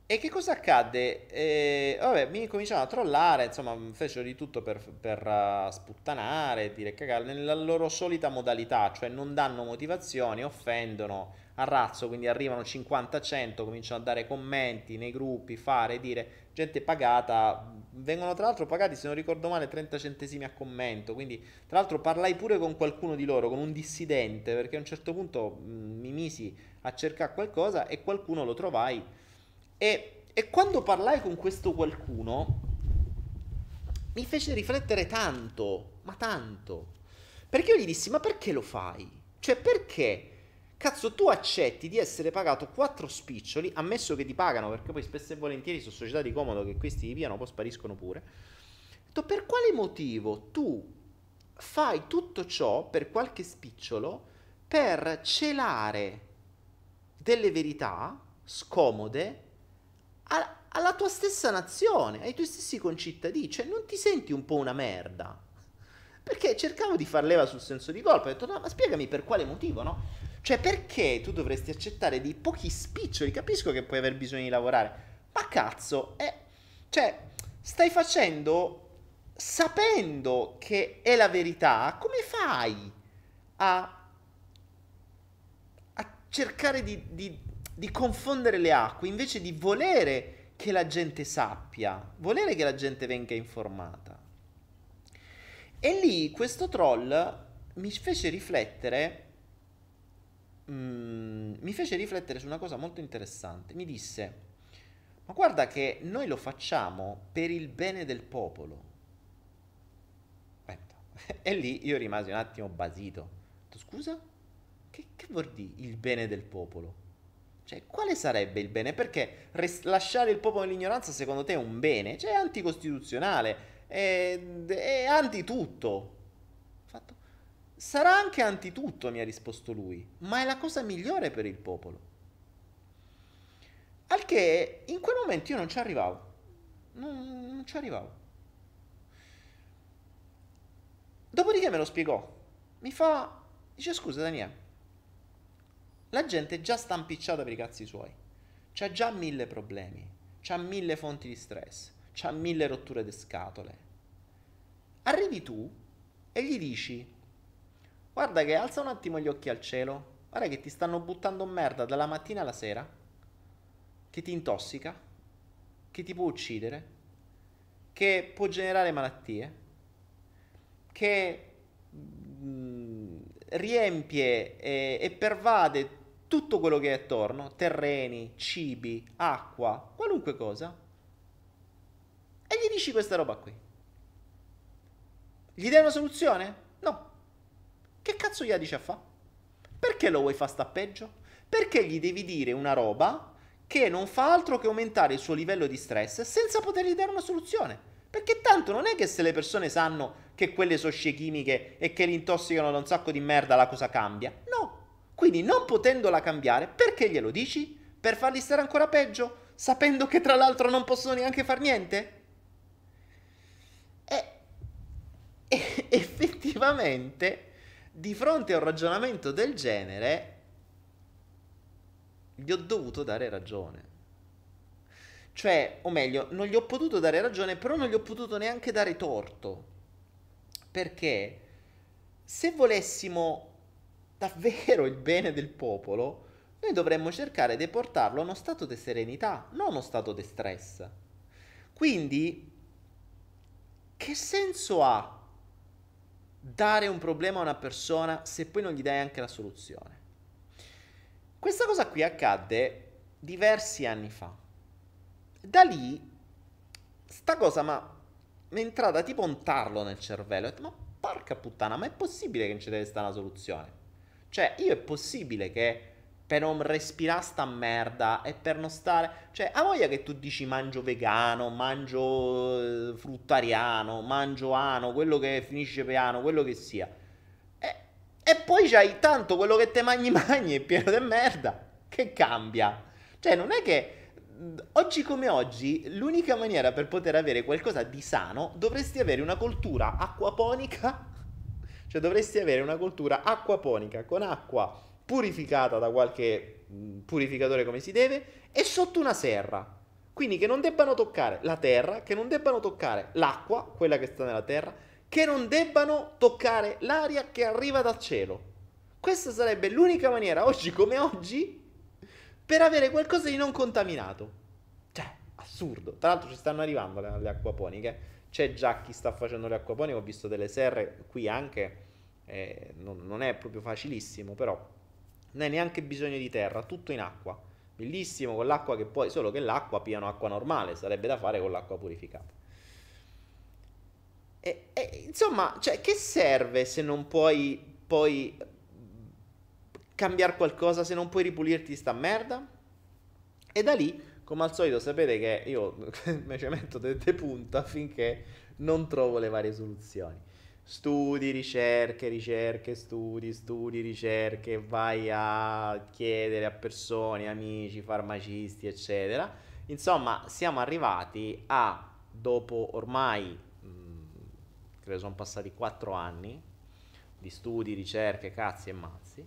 e che cosa accadde? E, vabbè, mi cominciano a trollare, insomma, fecero di tutto per, per uh, sputtanare, dire cagare, nella loro solita modalità, cioè non danno motivazioni, offendono, arrazzo, quindi arrivano 50-100, cominciano a dare commenti nei gruppi, fare, dire, gente pagata, vengono tra l'altro pagati, se non ricordo male, 30 centesimi a commento, quindi tra l'altro parlai pure con qualcuno di loro, con un dissidente, perché a un certo punto mi misi a cercare qualcosa e qualcuno lo trovai e, e quando parlai con questo qualcuno mi fece riflettere tanto, ma tanto, perché io gli dissi ma perché lo fai? Cioè perché? Cazzo, tu accetti di essere pagato 4 spiccioli, ammesso che ti pagano, perché poi spesso e volentieri sono società di comodo che questi ti piano, poi spariscono pure. Detto, per quale motivo tu fai tutto ciò per qualche spicciolo per celare delle verità scomode alla tua stessa nazione, ai tuoi stessi concittadini? Cioè, non ti senti un po' una merda? Perché cercavo di far leva sul senso di colpa, ho detto, no, ma spiegami per quale motivo, no? Cioè, perché tu dovresti accettare dei pochi spiccioli? Capisco che puoi aver bisogno di lavorare, ma cazzo, è... Cioè, stai facendo, sapendo che è la verità, come fai a, a cercare di, di, di confondere le acque invece di volere che la gente sappia, volere che la gente venga informata? E lì questo troll mi fece riflettere mm, mi fece riflettere su una cosa molto interessante. Mi disse, ma guarda che noi lo facciamo per il bene del popolo. E lì io rimasi un attimo basito. Scusa? Che, che vuol dire il bene del popolo? Cioè, quale sarebbe il bene? Perché res- lasciare il popolo nell'ignoranza secondo te è un bene? Cioè, è anticostituzionale, è, è anti tutto. Fatto. Sarà anche antitutto, mi ha risposto lui, ma è la cosa migliore per il popolo. Al che in quel momento io non ci arrivavo. Non, non ci arrivavo. Dopodiché me lo spiegò. Mi fa, dice scusa Daniele, la gente è già stampicciata per i cazzi suoi. C'ha già mille problemi, c'ha mille fonti di stress, c'ha mille rotture di scatole. Arrivi tu e gli dici, guarda che alza un attimo gli occhi al cielo, guarda che ti stanno buttando merda dalla mattina alla sera, che ti intossica, che ti può uccidere, che può generare malattie, che mh, mm, riempie e, e pervade tutto quello che è attorno, terreni, cibi, acqua, qualunque cosa, e gli dici questa roba qui. Gli dai una soluzione? Che cazzo gli dice a fa? Perché lo vuoi far sta peggio? Perché gli devi dire una roba che non fa altro che aumentare il suo livello di stress senza potergli dare una soluzione? Perché tanto non è che se le persone sanno che quelle sono scie chimiche e che li intossicano da un sacco di merda la cosa cambia. No. Quindi non potendola cambiare, perché glielo dici? Per farli stare ancora peggio, sapendo che tra l'altro non possono neanche far niente? E, e effettivamente, di fronte a un ragionamento del genere, gli ho dovuto dare ragione. Cioè, o meglio, non gli ho potuto dare ragione, però non gli ho potuto neanche dare torto. Perché se volessimo davvero il bene del popolo, noi dovremmo cercare di portarlo a uno stato di serenità, non a uno stato di stress. Quindi, che senso ha dare un problema a una persona se poi non gli dai anche la soluzione? Questa cosa qui accadde diversi anni fa. Da lì, sta cosa ma mi è entrata tipo un tarlo nel cervello. Ho detto, ma porca puttana, ma è possibile che non ci deve stare una soluzione? Cioè, io è possibile che per non respirare sta merda e per non stare... Cioè, ha voglia che tu dici mangio vegano, mangio eh, fruttariano, mangio ano, quello che finisce piano, quello che sia. E, e poi c'hai tanto quello che te mangi mangi è pieno di merda. Che cambia? Cioè, non è che oggi come oggi, l'unica maniera per poter avere qualcosa di sano dovresti avere una coltura acquaponica. Cioè dovresti avere una coltura acquaponica con acqua purificata da qualche purificatore come si deve e sotto una serra. Quindi che non debbano toccare la terra, che non debbano toccare l'acqua, quella che sta nella terra, che non debbano toccare l'aria che arriva dal cielo. Questa sarebbe l'unica maniera oggi come oggi per avere qualcosa di non contaminato. Cioè, assurdo. Tra l'altro ci stanno arrivando le, le acquaponiche. C'è già chi sta facendo le acquaponiche, ho visto delle serre qui anche. Eh, non, non è proprio facilissimo, però non hai neanche bisogno di terra, tutto in acqua. Bellissimo con l'acqua che poi, solo che l'acqua piano acqua normale, sarebbe da fare con l'acqua purificata. E, e, insomma, cioè, che serve se non puoi poi cambiare qualcosa se non puoi ripulirti sta merda? E da lì, come al solito, sapete che io mi ci metto de, de punta finché non trovo le varie soluzioni. Studi, ricerche, ricerche, studi, studi, ricerche, vai a chiedere a persone, amici, farmacisti, eccetera. Insomma, siamo arrivati a, dopo ormai, mh, credo sono passati 4 anni di studi, ricerche, cazzi e mazzi,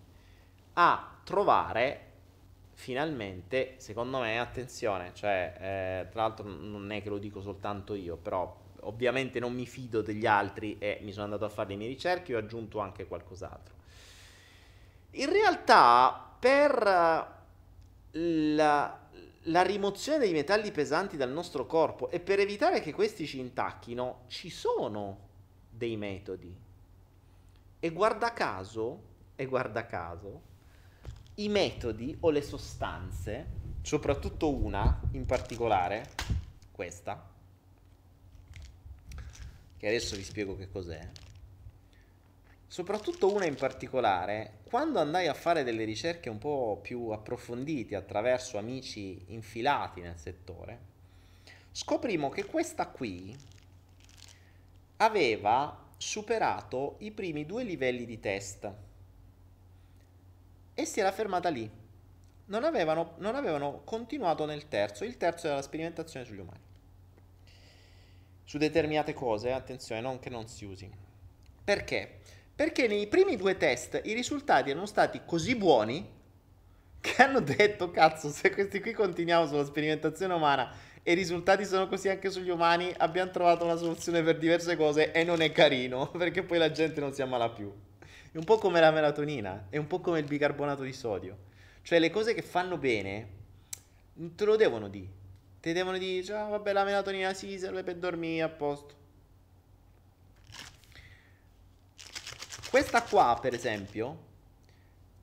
a trovare finalmente, secondo me, attenzione, cioè, eh, tra l'altro non è che lo dico soltanto io, però ovviamente non mi fido degli altri e mi sono andato a fare le mie ricerche e ho aggiunto anche qualcos'altro. In realtà, per la, la rimozione dei metalli pesanti dal nostro corpo e per evitare che questi ci intacchino, ci sono dei metodi. E guarda caso, e guarda caso, i metodi o le sostanze, soprattutto una in particolare, questa, che adesso vi spiego che cos'è, soprattutto una in particolare, quando andai a fare delle ricerche un po' più approfondite attraverso amici infilati nel settore, scoprimo che questa qui aveva superato i primi due livelli di test e si era fermata lì. Non avevano, non avevano continuato nel terzo, il terzo era la sperimentazione sugli umani. Su determinate cose, attenzione, non che non si usi. Perché? Perché nei primi due test i risultati erano stati così buoni che hanno detto, cazzo, se questi qui continuiamo sulla sperimentazione umana e i risultati sono così anche sugli umani, abbiamo trovato una soluzione per diverse cose e non è carino, perché poi la gente non si ammala più. È un po' come la melatonina, è un po' come il bicarbonato di sodio. Cioè le cose che fanno bene te lo devono dire. Ti devono dire, cioè, vabbè, la melatonina sì, serve per dormire a posto. Questa qua, per esempio,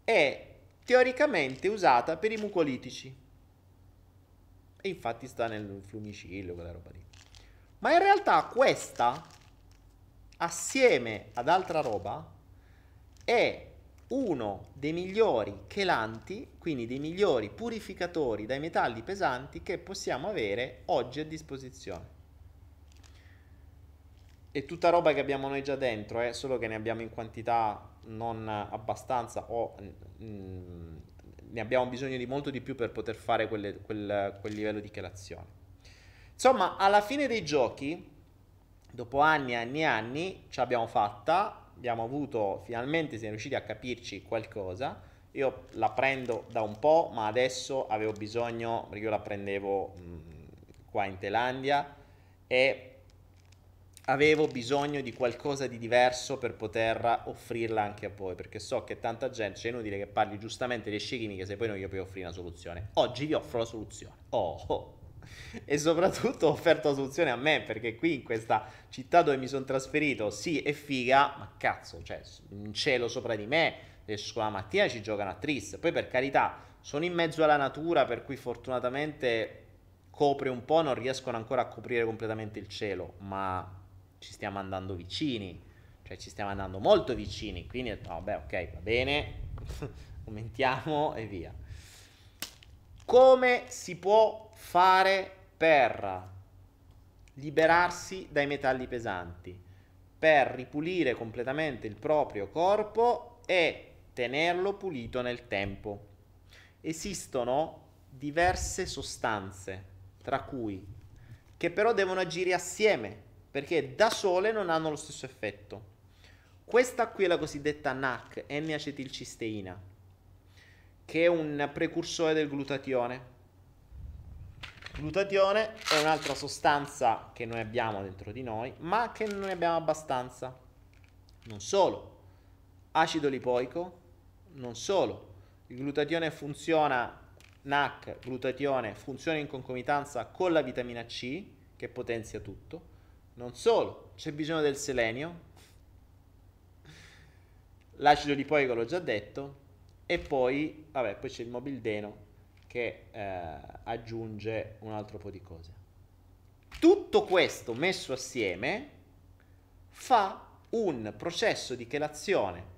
è teoricamente usata per i mucolitici. E infatti sta nel flumicillo, quella roba lì. Ma in realtà questa, assieme ad altra roba, è uno dei migliori chelanti, quindi dei migliori purificatori dai metalli pesanti che possiamo avere oggi a disposizione. È tutta roba che abbiamo noi già dentro, eh, solo che ne abbiamo in quantità non abbastanza o mm, ne abbiamo bisogno di molto di più per poter fare quelle, quel, quel livello di chelazione. Insomma, alla fine dei giochi, dopo anni e anni e anni, ce l'abbiamo fatta, abbiamo avuto, finalmente siamo riusciti a capirci qualcosa. Io la prendo da un po', ma adesso avevo bisogno, perché io la prendevo qua in Thailandia e avevo bisogno di qualcosa di diverso per poter offrirla anche a voi, perché so che tanta gente, cioè è inutile che parli giustamente di scie chimiche se poi non gli puoi offrire una soluzione. Oggi vi offro la soluzione. Oh, oh. E soprattutto ho offerto la soluzione a me, perché qui in questa città dove mi sono trasferito, sì, è figa, ma cazzo, cioè, un cielo sopra di me, esco la mattina ci giocano a tris. Poi per carità, sono in mezzo alla natura, per cui fortunatamente copre un po', non riescono ancora a coprire completamente il cielo, ma ci stiamo andando vicini, cioè ci stiamo andando molto vicini, quindi vabbè ok, va bene, aumentiamo e via. Come si può fare per liberarsi dai metalli pesanti, per ripulire completamente il proprio corpo e tenerlo pulito nel tempo? Esistono diverse sostanze, tra cui che però devono agire assieme perché da sole non hanno lo stesso effetto. Questa qui è la cosiddetta NAC, N-acetilcisteina, che è un precursore del glutatione. Glutatione è un'altra sostanza che noi abbiamo dentro di noi, ma che non ne abbiamo abbastanza. Non solo, acido lipoico, non solo, il glutatione funziona, NAC, glutatione, funziona in concomitanza con la vitamina C, che potenzia tutto, non solo, c'è bisogno del selenio, l'acido lipoico l'ho già detto, e poi, vabbè, poi c'è il mobildeno che eh, aggiunge un altro po' di cose. Tutto questo messo assieme fa un processo di chelazione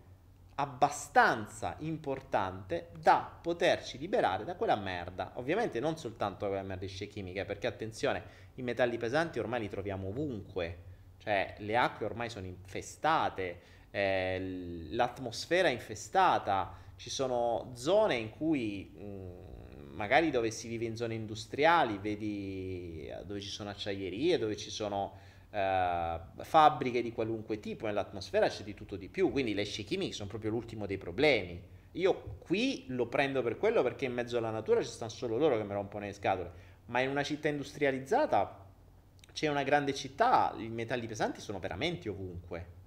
abbastanza importante da poterci liberare da quella merda. Ovviamente non soltanto da quella merda di chimiche, perché attenzione, i metalli pesanti ormai li troviamo ovunque, cioè le acque ormai sono infestate, eh, l'atmosfera è infestata, ci sono zone in cui mh, mm, magari dove si vive in zone industriali, vedi dove ci sono acciaierie, dove ci sono eh, fabbriche di qualunque tipo, nell'atmosfera c'è di tutto di più, quindi le scie chimiche sono proprio l'ultimo dei problemi. Io qui lo prendo per quello perché in mezzo alla natura ci stanno solo loro che mi rompono le scatole ma in una città industrializzata c'è una grande città, i metalli pesanti sono veramente ovunque.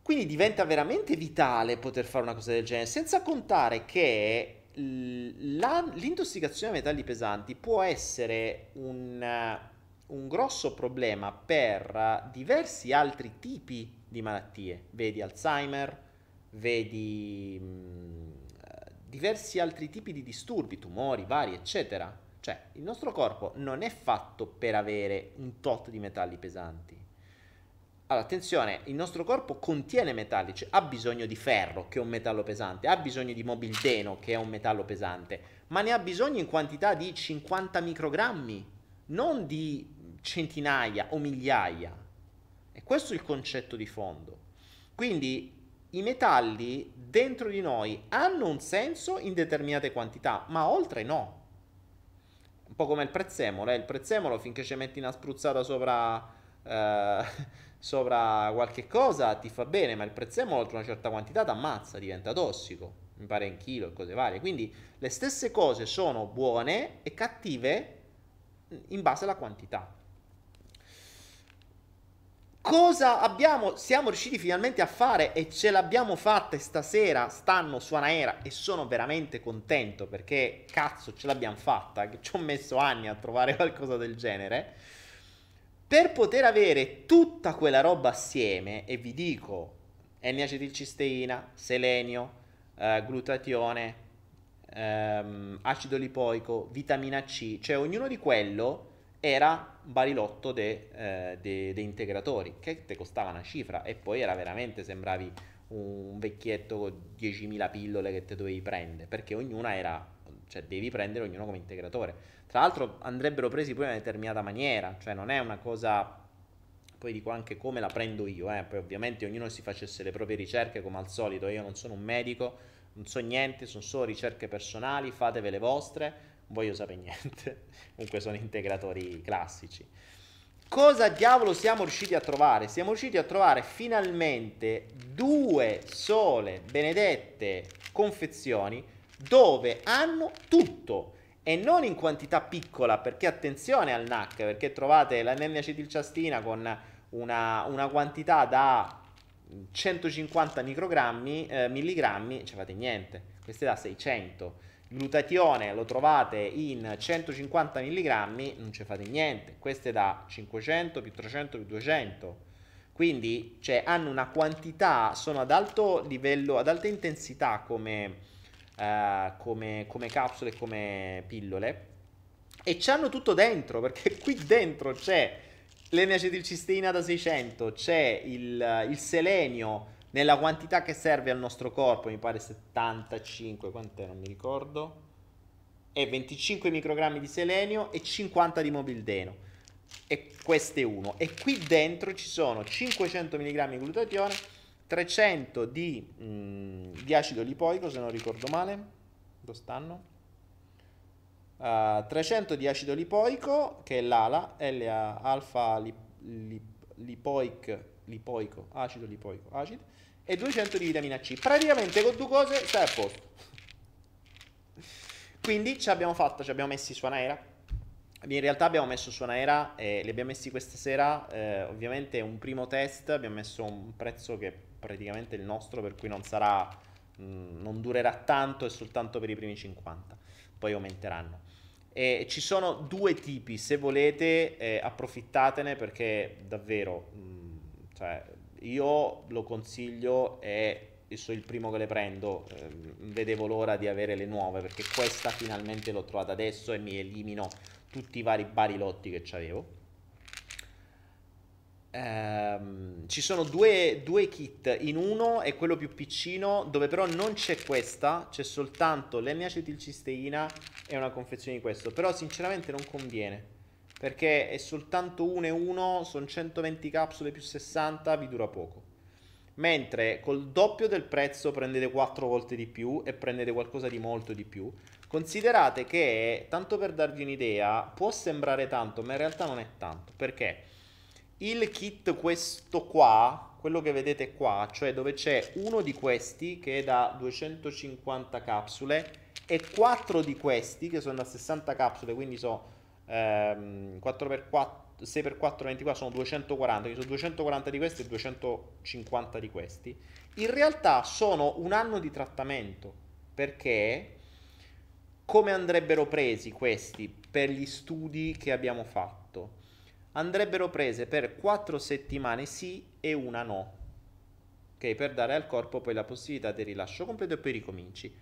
Quindi diventa veramente vitale poter fare una cosa del genere, senza contare che l'intossicazione a metalli pesanti può essere un, un grosso problema per diversi altri tipi di malattie, vedi Alzheimer, vedi mh, diversi altri tipi di disturbi, tumori vari, eccetera. Cioè, il nostro corpo non è fatto per avere un tot di metalli pesanti. Allora, attenzione, il nostro corpo contiene metalli, cioè ha bisogno di ferro, che è un metallo pesante, ha bisogno di mobildeno, che è un metallo pesante, ma ne ha bisogno in quantità di 50 microgrammi, non di centinaia o migliaia. E questo è il concetto di fondo. Quindi i metalli dentro di noi hanno un senso in determinate quantità, ma oltre no un po' come il prezzemolo, eh? il prezzemolo finché ci metti una spruzzata sopra, eh, sopra qualche cosa ti fa bene, ma il prezzemolo oltre una certa quantità ti ammazza, diventa tossico, mi pare in chilo e cose varie. Quindi le stesse cose sono buone e cattive in base alla quantità. Cosa abbiamo, siamo riusciti finalmente a fare e ce l'abbiamo fatta stasera, stanno su Anaera e sono veramente contento perché cazzo ce l'abbiamo fatta, che ci ho messo anni a trovare qualcosa del genere. Per poter avere tutta quella roba assieme, e vi dico, N-acetilcisteina, selenio, eh, glutatione, ehm, acido lipoico, vitamina C, cioè ognuno di quello era un barilotto dei eh, de, de integratori che te costava una cifra e poi era veramente, sembravi un vecchietto con 10.000 pillole che te dovevi prendere perché ognuna era, cioè devi prendere ognuno come integratore. Tra l'altro andrebbero presi poi in una determinata maniera, cioè non è una cosa poi dico anche come la prendo io, eh. poi ovviamente ognuno si facesse le proprie ricerche come al solito, io non sono un medico, non so niente, sono solo ricerche personali, fatevi le vostre, non voglio sapere niente, comunque sono integratori classici. Cosa diavolo siamo riusciti a trovare? Siamo riusciti a trovare finalmente due sole benedette confezioni dove hanno tutto e non in quantità piccola, perché attenzione al NAC, perché trovate la N-acetilciastina con una, una, quantità da 150 microgrammi, eh, milligrammi, ci fate niente, questa è da 600. Glutatione lo trovate in 150 milligrammi, non ci fate niente, queste da 500 più 300 più 200. Quindi cioè, hanno una quantità, sono ad alto livello, ad alta intensità come uh, come, come capsule e come pillole e c'hanno tutto dentro perché qui dentro c'è l'N-acetilcisteina da 600, c'è il, il, selenio nella quantità che serve al nostro corpo, mi pare 75, quant'è, non mi ricordo, e 25 microgrammi di selenio e 50 di mobildeno. E questo è uno. E qui dentro ci sono 500 mg di glutatione 300 di, mh, mm, di, acido lipoico, se non ricordo male. Dove stanno? Uh, 300 di acido lipoico, che è l'ALA, L-alfa lip, lip, lipoic, lipoico, acido lipoico, acido, e 200 di vitamina C. Praticamente con due cose stai a posto. Quindi ci abbiamo fatto, ci abbiamo messi su Anaera. In realtà abbiamo messo su Anaera e li abbiamo messi questa sera. Eh, ovviamente un primo test, abbiamo messo un prezzo che praticamente il nostro, per cui non sarà, mh, mm, non durerà tanto, è soltanto per i primi 50, poi aumenteranno. E ci sono due tipi, se volete eh, approfittatene perché davvero, mh, mm, cioè, io lo consiglio e sono il primo che le prendo, eh, vedevo l'ora di avere le nuove perché questa finalmente l'ho trovata adesso e mi elimino tutti i vari barilotti che avevo. Ehm, ci sono due, due, kit, in uno è quello più piccino, dove però non c'è questa, c'è soltanto l'N-acetilcisteina e una confezione di questo, però sinceramente non conviene, perché è soltanto uno e uno, sono 120 capsule più 60, vi dura poco. Mentre col doppio del prezzo prendete 4 volte di più e prendete qualcosa di molto di più. Considerate che, tanto per darvi un'idea, può sembrare tanto, ma in realtà non è tanto, perché il kit questo qua, quello che vedete qua, cioè dove c'è uno di questi che è da 250 capsule e quattro di questi che sono da 60 capsule, quindi sono ehm, 4x4 6x4 24 sono 240, quindi sono 240 di questi e 250 di questi. In realtà sono un anno di trattamento perché come andrebbero presi questi per gli studi che abbiamo fatto? Andrebbero prese per 4 settimane sì e una no. Ok, per dare al corpo poi la possibilità di rilascio completo e poi ricominci.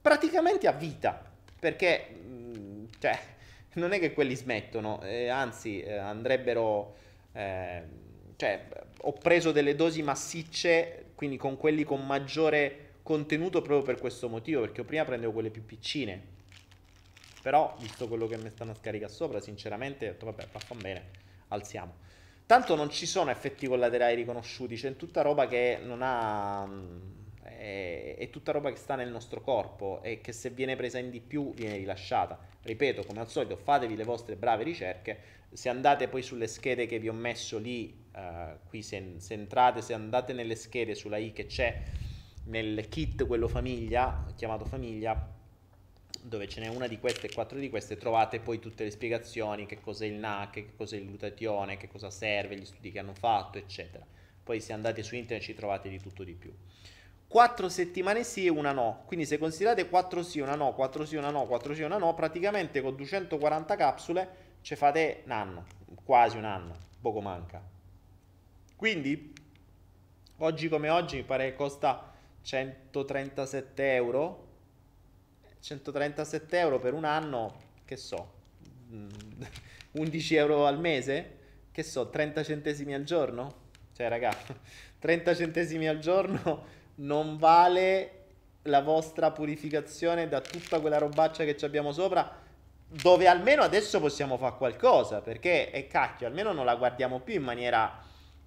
Praticamente a vita, perché mh, mm, cioè, non è che quelli smettono, eh, anzi eh, andrebbero... Eh, cioè, ho preso delle dosi massicce, quindi con quelli con maggiore contenuto proprio per questo motivo, perché prima prendevo quelle più piccine. Però, visto quello che mi stanno a scaricare sopra, sinceramente ho detto, vabbè, fa bene alziamo. Tanto non ci sono effetti collaterali riconosciuti, c'è tutta roba che non ha... È, è, tutta roba che sta nel nostro corpo e che se viene presa in di più viene rilasciata. Ripeto, come al solito, fatevi le vostre brave ricerche. Se andate poi sulle schede che vi ho messo lì, uh, qui se, se entrate, se andate nelle schede sulla I che c'è nel kit, quello famiglia, chiamato famiglia, dove ce n'è una di queste e quattro di queste, trovate poi tutte le spiegazioni, che cos'è il NAC, che cos'è il glutatione, che cosa serve, gli studi che hanno fatto, eccetera. Poi se andate su internet ci trovate di tutto di più. Quattro settimane sì e una no, quindi se considerate quattro sì, una no, quattro sì, una no, quattro sì, una no, praticamente con 240 capsule ci fate un anno, quasi un anno, poco manca. Quindi, oggi come oggi mi pare che costa 137 euro 137 euro per un anno, che so, 11 euro al mese, che so, 30 centesimi al giorno? Cioè, raga, 30 centesimi al giorno non vale la vostra purificazione da tutta quella robaccia che ci abbiamo sopra, dove almeno adesso possiamo fare qualcosa, perché, e cacchio, almeno non la guardiamo più in maniera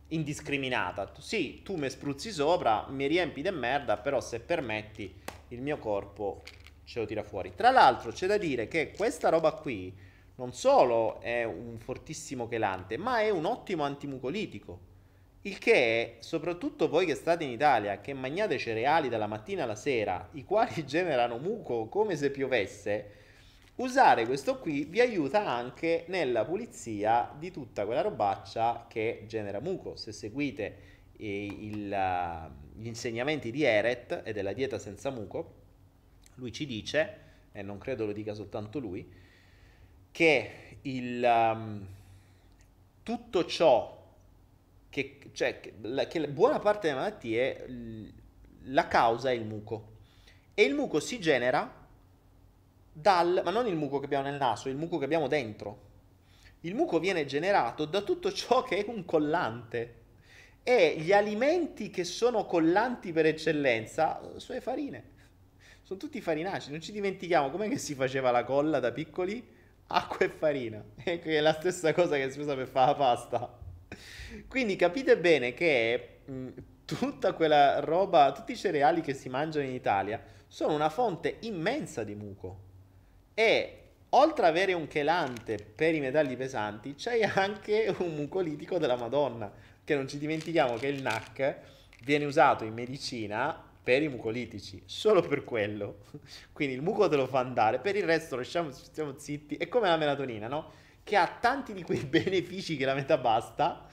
indiscriminata. Sì, tu mi spruzzi sopra, mi riempi di merda, però se permetti il mio corpo ce lo tira fuori. Tra l'altro c'è da dire che questa roba qui non solo è un fortissimo chelante, ma è un ottimo antimucolitico. Il che, soprattutto voi che state in Italia, che mangiate cereali dalla mattina alla sera, i quali generano muco come se piovesse, usare questo qui vi aiuta anche nella pulizia di tutta quella robaccia che genera muco. Se seguite eh, il, gli insegnamenti di Eret e della dieta senza muco, lui ci dice, e non credo lo dica soltanto lui, che il, um, tutto ciò che, cioè, che, la, che buona parte delle malattie, la causa è il muco. E il muco si genera dal, ma non il muco che abbiamo nel naso, il muco che abbiamo dentro. Il muco viene generato da tutto ciò che è un collante. E gli alimenti che sono collanti per eccellenza sono le farine sono tutti farinacei, non ci dimentichiamo com'è che si faceva la colla da piccoli? Acqua e farina, è la stessa cosa che si usa per fare la pasta. Quindi capite bene che mh, tutta quella roba, tutti i cereali che si mangiano in Italia sono una fonte immensa di muco. E oltre ad avere un chelante per i metalli pesanti, c'è anche un mucolitico della Madonna, che non ci dimentichiamo che il NAC viene usato in medicina per i mucolitici, solo per quello. Quindi il muco te lo fa andare, per il resto lasciamo, stiamo zitti. È come la melatonina, no? Che ha tanti di quei benefici che la metà basta,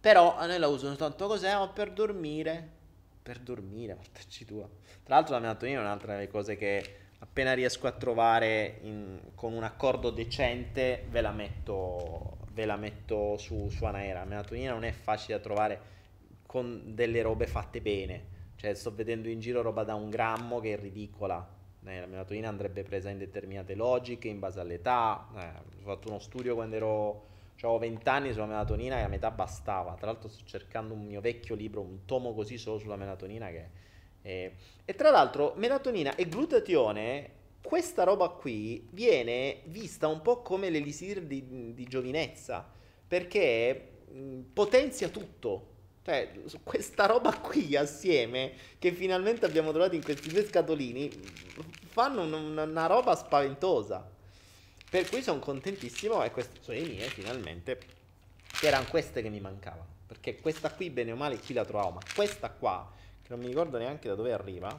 però a noi la usano tanto cos'è? Ma per dormire. Per dormire, mortacci tua. Tra l'altro la melatonina è un'altra delle cose che appena riesco a trovare in, con un accordo decente ve la metto, ve la metto su, su Anaera. La melatonina non è facile da trovare con delle robe fatte bene cioè, sto vedendo in giro roba da un grammo che è ridicola. Eh, la melatonina andrebbe presa in determinate logiche, in base all'età. Eh, ho fatto uno studio quando ero... Avevo 20 anni sulla melatonina e a metà bastava. Tra l'altro sto cercando un mio vecchio libro, un tomo così solo sulla melatonina che... È... E tra l'altro melatonina e glutatione, questa roba qui viene vista un po' come l'elisir di, di giovinezza, perché mh, potenzia tutto cioè, questa roba qui assieme, che finalmente abbiamo trovato in questi due scatolini, fanno una, una roba spaventosa. Per cui sono contentissimo e queste sono le mie finalmente. Che erano queste che mi mancavano. Perché questa qui, bene o male, chi la trovavo? Ma questa qua, che non mi ricordo neanche da dove arriva.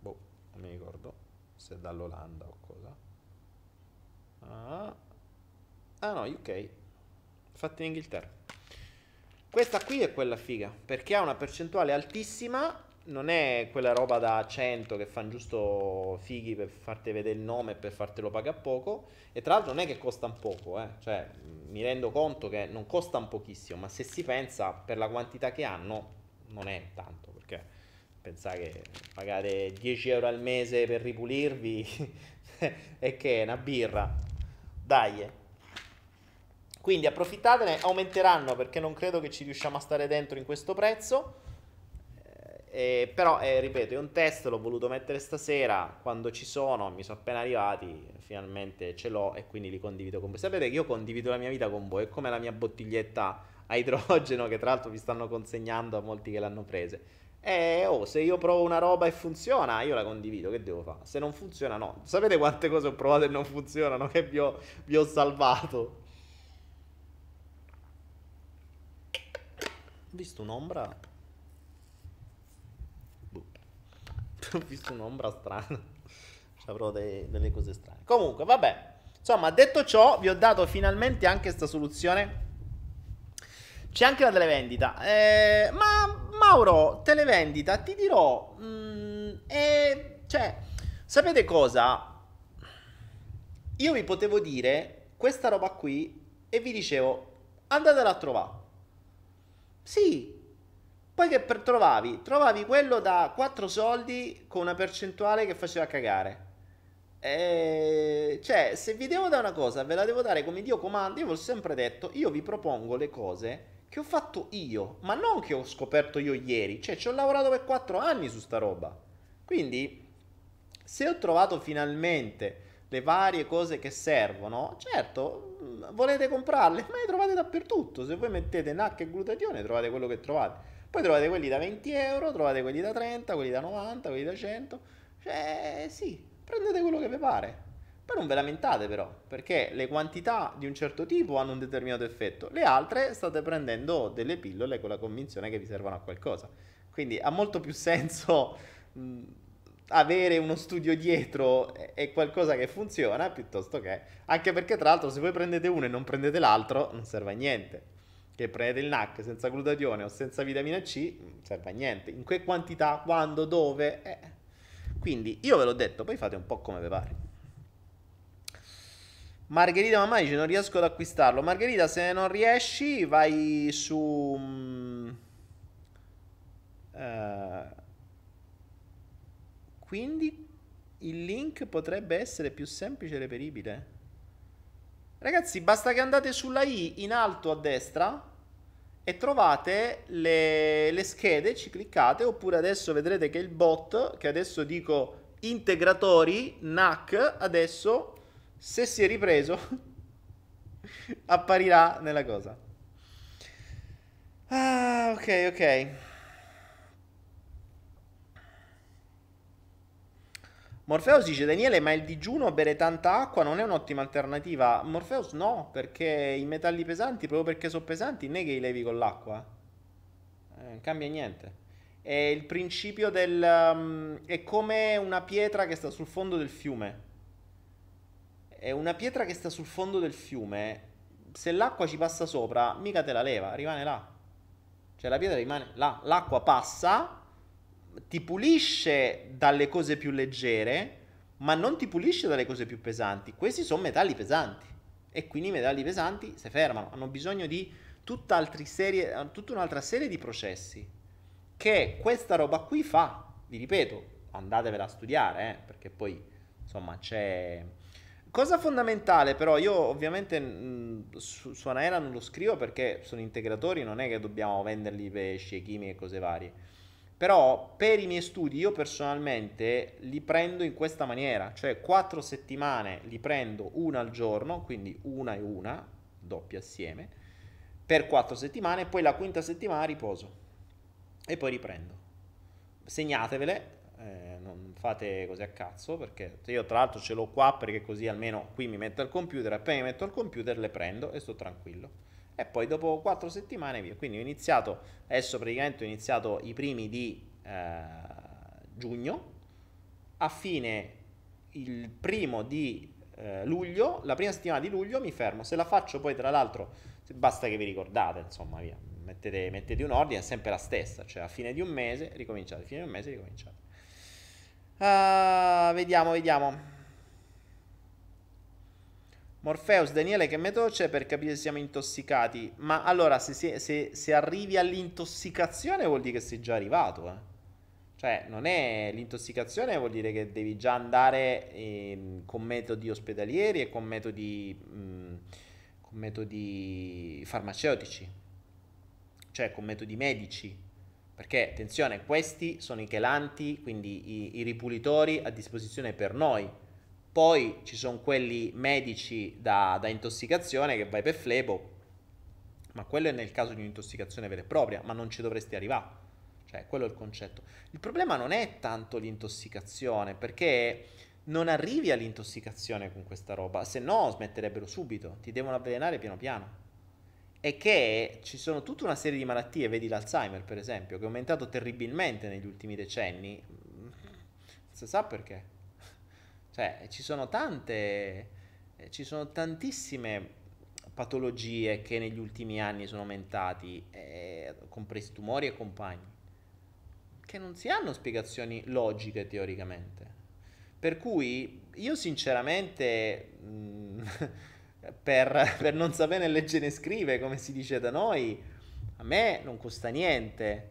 Boh, non mi ricordo se è dall'Olanda o cosa. Ah, ah no, UK. Fatti in Inghilterra. Questa qui è quella figa, perché ha una percentuale altissima, non è quella roba da 100 che fanno giusto fighi per farti vedere il nome e per fartelo pagare poco, e tra l'altro non è che costano poco, eh. cioè mi rendo conto che non costano pochissimo, ma se si pensa per la quantità che hanno non è tanto, perché pensate che pagate 10 euro al mese per ripulirvi e che è una birra, dai. Eh. Quindi approfittatene, aumenteranno perché non credo che ci riusciamo a stare dentro in questo prezzo. Eh, però, eh, ripeto, è un test, l'ho voluto mettere stasera, quando ci sono, mi sono appena arrivati, finalmente ce l'ho e quindi li condivido con voi. Sapete che io condivido la mia vita con voi, è come la mia bottiglietta a idrogeno che tra l'altro vi stanno consegnando a molti che l'hanno prese. E oh, se io provo una roba e funziona, io la condivido, che devo fare? Se non funziona, no. Sapete quante cose ho provato e non funzionano che vi ho, vi ho salvato? Visto un'ombra. Boh. Ho visto un'ombra strana. Avrò dei, delle cose strane. Comunque, vabbè. Insomma, detto ciò, vi ho dato finalmente anche questa soluzione. C'è anche la televendita. Eh, ma Mauro, televendita, ti dirò. Mm, eh, cioè, sapete cosa? Io vi potevo dire questa roba qui e vi dicevo andatela a trovare. Sì. Poi che per trovavi? Trovavi quello da 4 soldi con una percentuale che faceva cagare. E... Cioè, se vi devo dare una cosa, ve la devo dare come Dio comanda. Io vi ho sempre detto, io vi propongo le cose che ho fatto io, ma non che ho scoperto io ieri. Cioè, ci ho lavorato per 4 anni su sta roba. Quindi, se ho trovato finalmente le varie cose che servono, certo, mm, volete comprarle, ma le trovate dappertutto. Se voi mettete NAC e glutatione, trovate quello che trovate. Poi trovate quelli da 20 euro, trovate quelli da 30, quelli da 90, quelli da 100. Cioè, sì, prendete quello che vi pare. Poi non ve lamentate però, perché le quantità di un certo tipo hanno un determinato effetto. Le altre state prendendo delle pillole con la convinzione che vi servono a qualcosa. Quindi ha molto più senso... Mh, avere uno studio dietro e qualcosa che funziona piuttosto che anche perché tra l'altro se voi prendete uno e non prendete l'altro non serve a niente. Che prendete il NAC senza glutatione o senza vitamina C non serve a niente. In che quantità, quando, dove eh. quindi io ve l'ho detto poi fate un po' come vi pare. Margherita mamma dice non riesco ad acquistarlo. Margherita se non riesci vai su uh, quindi il link potrebbe essere più semplice e reperibile. Ragazzi, basta che andate sulla i in alto a destra e trovate le, le, schede, ci cliccate, oppure adesso vedrete che il bot, che adesso dico integratori, NAC, adesso, se si è ripreso, apparirà nella cosa. Ah, ok, ok. Morpheus dice Daniele, ma il digiuno bere tanta acqua non è un'ottima alternativa? Morpheus no, perché i metalli pesanti, proprio perché sono pesanti, non è che li levi con l'acqua. Eh, non cambia niente. È il principio del... Um, è come una pietra che sta sul fondo del fiume. È una pietra che sta sul fondo del fiume. Se l'acqua ci passa sopra, mica te la leva, rimane là. Cioè la pietra rimane là. L'acqua passa ti pulisce dalle cose più leggere, ma non ti pulisce dalle cose più pesanti. Questi sono metalli pesanti e quindi i metalli pesanti si fermano, hanno bisogno di tutta, serie, tutta un'altra serie di processi che questa roba qui fa. Vi ripeto, andatevela a studiare, eh, perché poi insomma c'è... Cosa fondamentale però, io ovviamente mh, su, su Anaera non lo scrivo perché sono integratori, non è che dobbiamo venderli per scie chimiche e cose varie però per i miei studi io personalmente li prendo in questa maniera, cioè quattro settimane li prendo una al giorno, quindi una e una, doppia assieme, per quattro settimane, poi la quinta settimana riposo e poi riprendo. Segnatevele, eh, non fate così a cazzo, perché io tra l'altro ce l'ho qua perché così almeno qui mi metto al computer, appena mi metto al computer le prendo e sto tranquillo e poi dopo quattro settimane via. Quindi ho iniziato, adesso praticamente ho iniziato i primi di eh, giugno, a fine il primo di eh, luglio, la prima settimana di luglio mi fermo, se la faccio poi tra l'altro, basta che vi ricordate, insomma via, mettete, mettete un ordine, è sempre la stessa, cioè a fine di un mese ricominciate, fine di un mese ricominciate. Uh, vediamo, vediamo. Morpheus, Daniele, che metodo c'è per capire se siamo intossicati? Ma allora, se, si, se, se arrivi all'intossicazione vuol dire che sei già arrivato, eh. Cioè, non è l'intossicazione, vuol dire che devi già andare eh, con metodi ospedalieri e con metodi, mh, mm, con metodi farmaceutici, cioè con metodi medici. Perché, attenzione, questi sono i chelanti, quindi i, i ripulitori a disposizione per noi poi ci sono quelli medici da, da intossicazione che vai per flebo, ma quello è nel caso di un'intossicazione vera e propria, ma non ci dovresti arrivare. Cioè, quello è il concetto. Il problema non è tanto l'intossicazione, perché non arrivi all'intossicazione con questa roba, se no smetterebbero subito, ti devono avvelenare piano piano. E che ci sono tutta una serie di malattie, vedi l'Alzheimer per esempio, che è aumentato terribilmente negli ultimi decenni, Si sa perché. Cioè, ci sono tante, ci sono tantissime patologie che negli ultimi anni sono aumentati, eh, compresi tumori e compagni, che non si hanno spiegazioni logiche teoricamente. Per cui io sinceramente, mh, mm, per, per, non sapere leggere né scrivere, come si dice da noi, a me non costa niente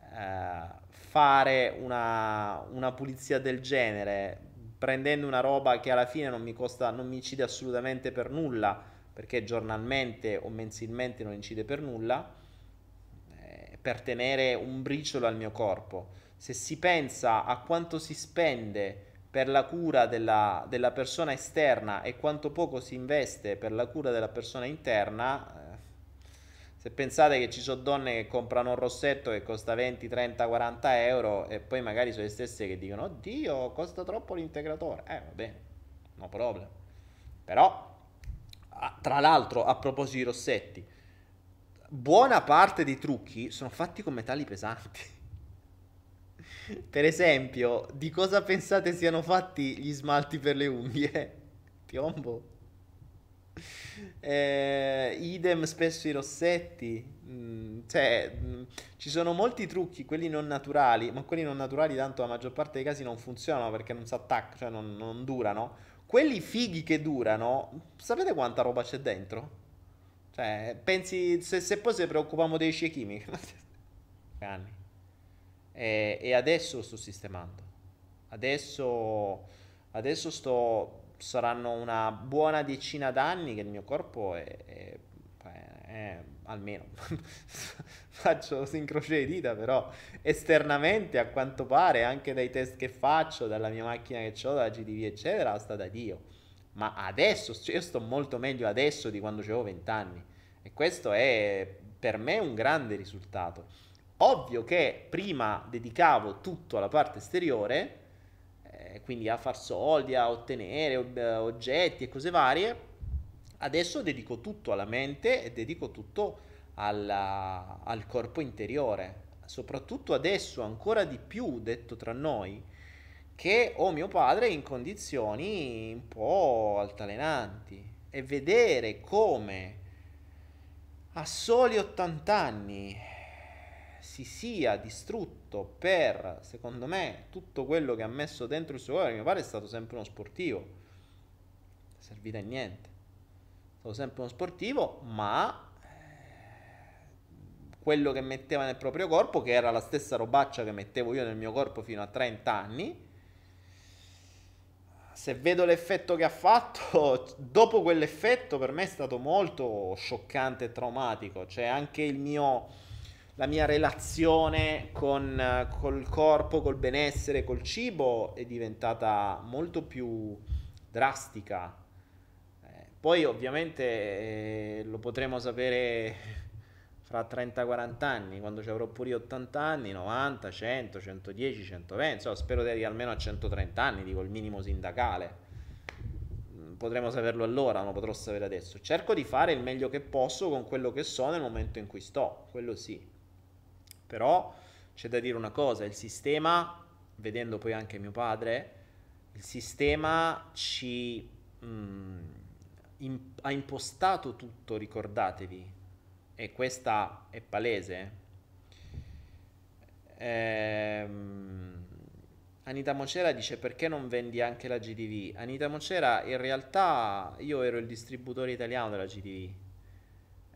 eh, fare una, una pulizia del genere prendendo una roba che alla fine non mi costa, non mi incide assolutamente per nulla, perché giornalmente o mensilmente non incide per nulla, eh, per tenere un briciolo al mio corpo. Se si pensa a quanto si spende per la cura della, della persona esterna e quanto poco si investe per la cura della persona interna, se pensate che ci sono donne che comprano un rossetto che costa 20, 30, 40 euro e poi magari sono le stesse che dicono oddio costa troppo l'integratore, eh va bene, no problem. Però, tra l'altro a proposito di rossetti, buona parte dei trucchi sono fatti con metalli pesanti. per esempio, di cosa pensate siano fatti gli smalti per le unghie? Piombo. Eh, idem spesso i rossetti. Mm, cioè, mm, ci sono molti trucchi, quelli non naturali, ma quelli non naturali tanto la maggior parte dei casi non funzionano perché non si attaccano, cioè non, non durano. Quelli fighi che durano, sapete quanta roba c'è dentro? Cioè, pensi, se, se poi se preoccupiamo dei ciechi anni. E, e adesso sto sistemando. Adesso, adesso sto saranno una buona decina d'anni che il mio corpo è, è, è almeno faccio incrocio le dita però esternamente a quanto pare anche dai test che faccio dalla mia macchina che ho dalla GDV eccetera sta da Dio. Ma adesso io sto molto meglio adesso di quando avevo 20 anni e questo è per me un grande risultato. Ovvio che prima dedicavo tutto alla parte esteriore quindi a far soldi, a ottenere oggetti e cose varie, adesso dedico tutto alla mente e dedico tutto alla, al corpo interiore. Soprattutto adesso, ancora di più, detto tra noi, che ho mio padre in condizioni un po' altalenanti e vedere come a soli 80 anni si sia distrutto per, secondo me, tutto quello che ha messo dentro il suo cuore. Mio padre è stato sempre uno sportivo, non è servito a niente. È stato sempre uno sportivo, ma eh, quello che metteva nel proprio corpo, che era la stessa robaccia che mettevo io nel mio corpo fino a 30 anni, se vedo l'effetto che ha fatto, dopo quell'effetto per me è stato molto scioccante e traumatico. Cioè anche il mio la mia relazione con col corpo, col benessere, col cibo è diventata molto più drastica. Eh, poi ovviamente eh, lo potremo sapere fra 30-40 anni, quando ci avrò pure io 80 anni, 90, 100, 110, 120, insomma, spero di arrivare almeno a 130 anni, dico il minimo sindacale. Mm, potremo saperlo allora, non lo potrò sapere adesso. Cerco di fare il meglio che posso con quello che so nel momento in cui sto, quello sì. Però c'è da dire una cosa, il sistema, vedendo poi anche mio padre, il sistema ci mh, mm, in, ha impostato tutto, ricordatevi, e questa è palese. Ehm, Anita Mocera dice perché non vendi anche la GDV? Anita Mocera, in realtà io ero il distributore italiano della GDV.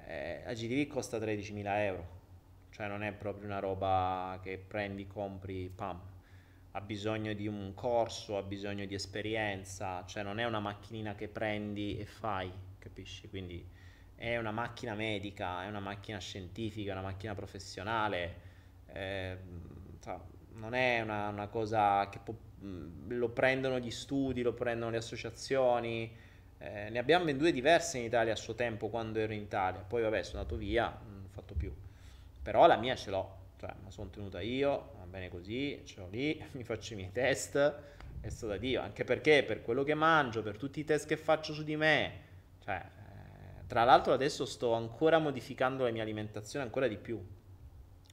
Eh, la GDV costa 13.000 euro cioè non è proprio una roba che prendi, compri, pam. Ha bisogno di un corso, ha bisogno di esperienza, cioè non è una macchinina che prendi e fai, capisci? Quindi è una macchina medica, è una macchina scientifica, è una macchina professionale, eh, non è una, una cosa che può, lo prendono gli studi, lo prendono le associazioni. Eh, ne abbiamo vendute diverse in Italia a suo tempo quando ero in Italia, poi vabbè sono andato via, non ho fatto più. Però la mia ce l'ho, cioè me la sono tenuta io, va bene così, ce l'ho lì, mi faccio i miei test, e sto da Dio, anche perché per quello che mangio, per tutti i test che faccio su di me, cioè, eh, tra l'altro adesso sto ancora modificando la mia alimentazione ancora di più,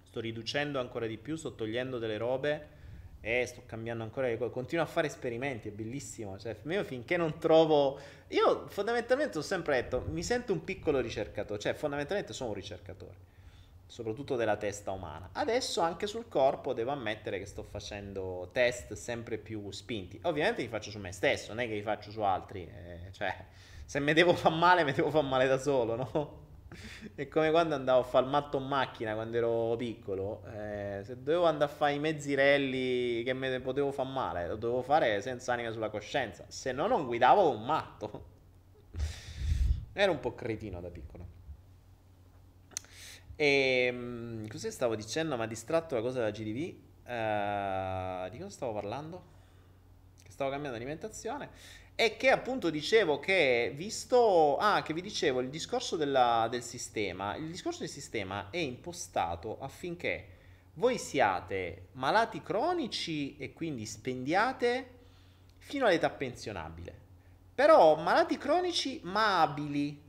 sto riducendo ancora di più, sto togliendo delle robe eh, sto cambiando ancora le cose, continuo a fare esperimenti, è bellissimo, cioè, io finché non trovo... Io fondamentalmente ho sempre detto, mi sento un piccolo ricercatore, cioè fondamentalmente sono un ricercatore, soprattutto della testa umana. Adesso anche sul corpo devo ammettere che sto facendo test sempre più spinti. Ovviamente li faccio su me stesso, non è che li faccio su altri, eh, cioè se mi devo far male, mi devo far male da solo, no? È come quando andavo a fare il matto in macchina quando ero piccolo. Eh, se dovevo andare a fare i mezzi rally che mi potevo far male, lo dovevo fare senza anima sulla coscienza. Se no, non guidavo un matto. Ero un po' cretino da piccolo. E um, cosa stavo dicendo? Ma distratto la cosa della GDV. Uh, eh, di cosa stavo parlando? Che stavo cambiando alimentazione. E che appunto dicevo che visto, ah, che vi dicevo il discorso della, del sistema, il discorso del sistema è impostato affinché voi siate malati cronici e quindi spendiate fino all'età pensionabile. Però malati cronici ma abili,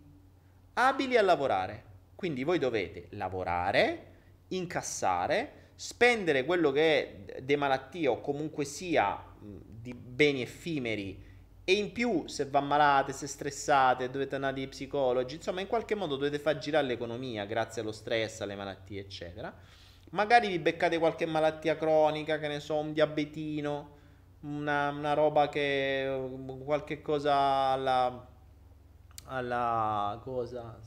abili a lavorare. Quindi voi dovete lavorare, incassare, spendere quello che è di malattia o comunque sia di beni effimeri e in più, se va malate, se stressate, dovete andare dai psicologi, insomma, in qualche modo dovete far girare l'economia grazie allo stress, alle malattie, eccetera. Magari vi beccate qualche malattia cronica, che ne so, un diabetino, una, una roba che. qualche cosa alla. alla. cosa.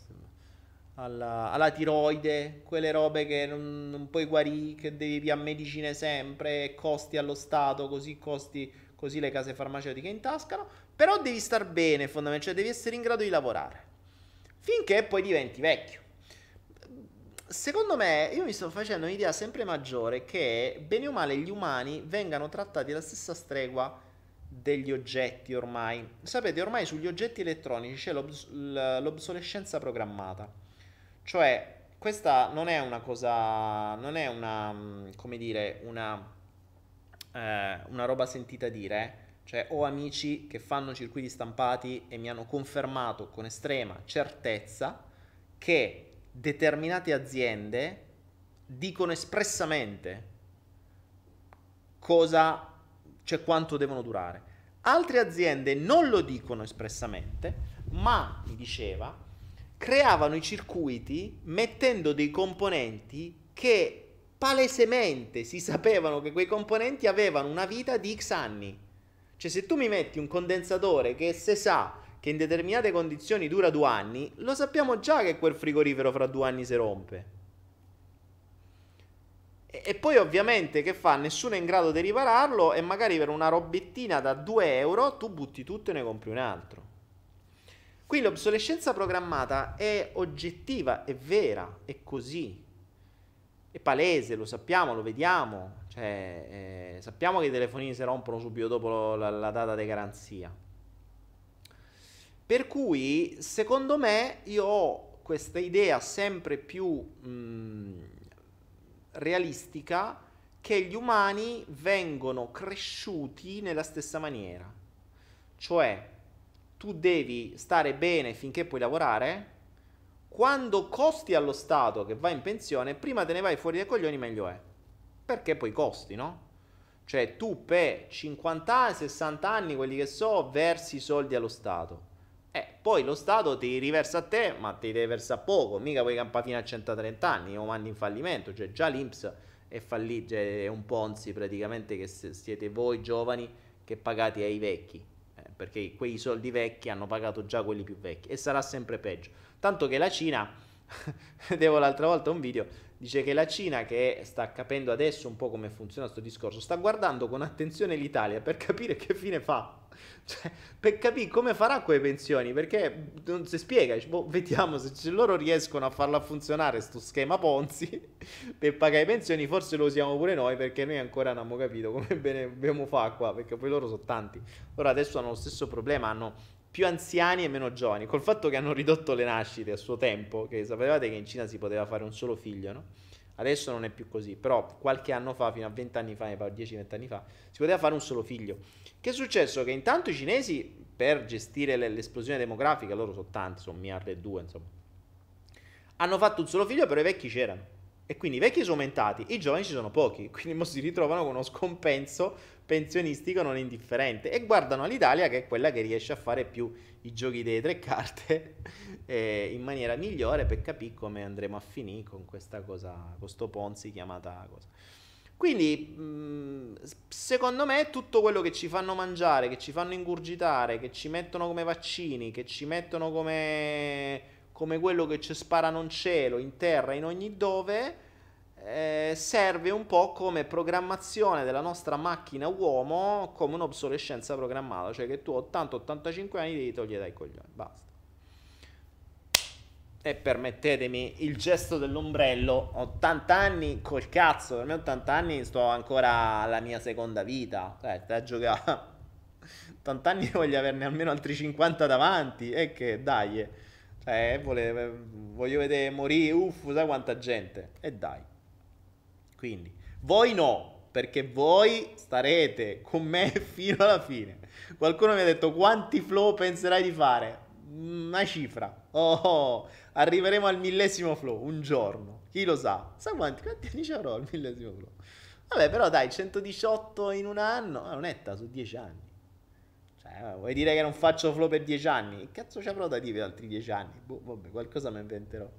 Alla, alla, tiroide, quelle robe che non, non puoi guarire, che devi pigliare medicine sempre, costi allo Stato, così costi così le case farmaceutiche intascano, però devi star bene fondamentalmente, cioè devi essere in grado di lavorare, finché poi diventi vecchio. Secondo me, io mi sto facendo un'idea sempre maggiore che bene o male gli umani vengano trattati alla stessa stregua degli oggetti ormai. Sapete, ormai sugli oggetti elettronici c'è l'obs- l'obsolescenza programmata. Cioè, questa non è una cosa, non è una, mm, come dire, una eh, una roba sentita dire, cioè ho amici che fanno circuiti stampati e mi hanno confermato con estrema certezza che determinate aziende dicono espressamente cosa, cioè quanto devono durare. Altre aziende non lo dicono espressamente, ma mi diceva, creavano i circuiti mettendo dei componenti che palesemente si sapevano che quei componenti avevano una vita di X anni. Cioè se tu mi metti un condensatore che se sa che in determinate condizioni dura due anni, lo sappiamo già che quel frigorifero fra due anni si rompe. E, e poi ovviamente che fa? Nessuno è in grado di ripararlo e magari per una robettina da 2 euro tu butti tutto e ne compri un altro. Qui l'obsolescenza programmata è oggettiva, è vera, è così è palese, lo sappiamo, lo vediamo, cioè, eh, sappiamo che i telefonini si rompono subito dopo la, la data di garanzia. Per cui, secondo me, io ho questa idea sempre più mh, realistica che gli umani vengono cresciuti nella stessa maniera. Cioè, tu devi stare bene finché puoi lavorare, quando costi allo Stato che va in pensione, prima te ne vai fuori dai coglioni, meglio è. Perché poi costi, no? Cioè tu per 50 anni, 60 anni, quelli che so, versi soldi allo Stato. Eh, poi lo Stato ti riversa a te, ma ti deve versare poco, mica puoi campare fino a 130 anni, o mandi in fallimento. Cioè già l'Inps è fallito, cioè è un Ponzi praticamente che siete voi giovani che pagate ai vecchi. Perché quei soldi vecchi hanno pagato già quelli più vecchi e sarà sempre peggio. Tanto che la Cina, vedevo l'altra volta un video, dice che la Cina che sta capendo adesso un po' come funziona questo discorso, sta guardando con attenzione l'Italia per capire che fine fa. Cioè, per capire come farà quelle pensioni, perché non si spiega, boh, vediamo se, loro riescono a farla funzionare sto schema Ponzi per pagare le pensioni, forse lo usiamo pure noi perché noi ancora non abbiamo capito come bene dobbiamo fare qua, perché poi loro sono tanti. Loro adesso hanno lo stesso problema, hanno più anziani e meno giovani, col fatto che hanno ridotto le nascite a suo tempo, che sapevate che in Cina si poteva fare un solo figlio, no? Adesso non è più così, però qualche anno fa, fino a 20 anni fa, 10-20 anni fa, si poteva fare un solo figlio. Che è successo? Che intanto i cinesi, per gestire l'esplosione demografica, loro sono tanti, sono miliardi e due, insomma, hanno fatto un solo figlio, però i vecchi c'erano. E quindi i vecchi sono aumentati, i giovani ci sono pochi, quindi si ritrovano con uno scompenso pensionistico non indifferente e guardano all'Italia che è quella che riesce a fare più i giochi delle tre carte eh, in maniera migliore per capire come andremo a finire con questa cosa, questo Ponzi chiamata cosa. Quindi, mh, secondo me, tutto quello che ci fanno mangiare, che ci fanno ingurgitare, che ci mettono come vaccini, che ci mettono come, come quello che ci sparano in cielo, in terra, in ogni dove, eh, serve un po' come programmazione della nostra macchina uomo, come un'obsolescenza programmata, cioè che tu 80-85 anni devi togliere dai coglioni, basta. E permettetemi il gesto dell'ombrello, 80 anni col cazzo, per me 80 anni sto ancora alla mia seconda vita, cioè stai a giocare, 80 anni voglio averne almeno altri 50 davanti. E che dai, cioè vole, voglio vedere morire, uff, sai quanta gente, e dai, quindi voi no, perché voi starete con me fino alla fine. Qualcuno mi ha detto quanti flow penserai di fare? Una cifra. Oh, arriveremo al millesimo flow un giorno. Chi lo sa? Sa quanti, quanti anni ci avrò al millesimo flow? Vabbè, però dai, 118 in un anno, è un'etta su 10 anni. Cioè, vuoi dire che non faccio flow per 10 anni? Che cazzo ci avrò da dire per altri 10 anni? Boh, vabbè, qualcosa mi inventerò.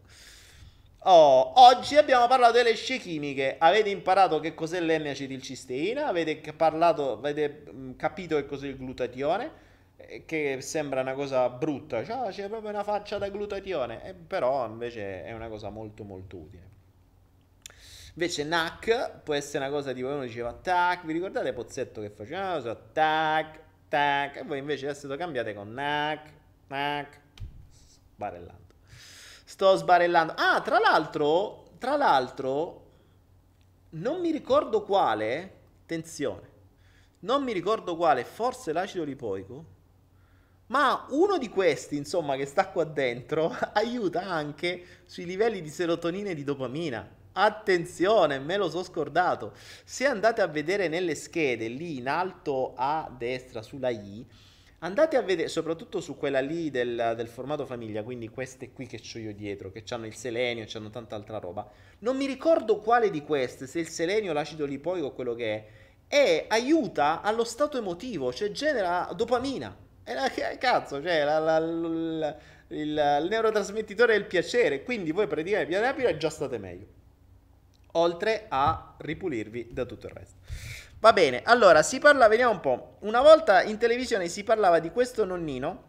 Oh, oggi abbiamo parlato delle scie chimiche. Avete imparato che cos'è l'N-acetilcisteina? Avete parlato, avete capito che cos'è il glutatione? che sembra una cosa brutta, cioè, c'è proprio una faccia da glutatione, eh, però invece è una cosa molto molto utile. Invece NAC può essere una cosa tipo uno diceva tac, vi ricordate Pozzetto che faceva? Tac, tac, e voi invece adesso lo cambiate con NAC, NAC, sbarellando. Sto sbarellando. Ah, tra l'altro, tra l'altro, non mi ricordo quale, attenzione, non mi ricordo quale, forse l'acido lipoico, ma uno di questi, insomma, che sta qua dentro, aiuta anche sui livelli di serotonina e di dopamina. Attenzione, me lo so scordato. Se andate a vedere nelle schede lì in alto a destra sulla I, andate a vedere, soprattutto su quella lì del, del formato famiglia, quindi queste qui che ho io dietro, che hanno il selenio, e hanno tanta altra roba. Non mi ricordo quale di queste, se il selenio, l'acido lipoico o quello che è, e aiuta allo stato emotivo, cioè genera dopamina. E la, cazzo, cioè la, la, la, il, il, neurotrasmettitore del piacere. Quindi voi praticamente rapido e già state meglio. Oltre a ripulirvi da tutto il resto. Va bene, allora si parla, vediamo un po'. Una volta in televisione si parlava di questo nonnino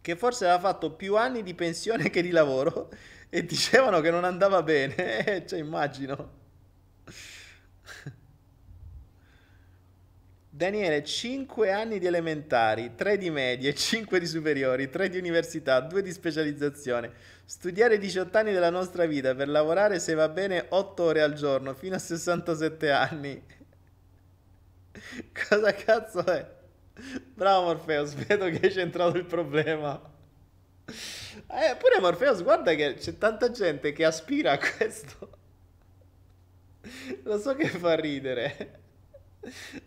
che forse aveva fatto più anni di pensione che di lavoro e dicevano che non andava bene. cioè, immagino. Daniele, 5 anni di elementari, 3 di medie, 5 di superiori, 3 di università, 2 di specializzazione. Studiare 18 anni della nostra vita per lavorare, se va bene, 8 ore al giorno, fino a 67 anni. Cosa cazzo è? Bravo Morpheus, vedo che hai centrato il problema. Eh, pure Morpheus, guarda che c'è tanta gente che aspira a questo. Lo so che fa ridere.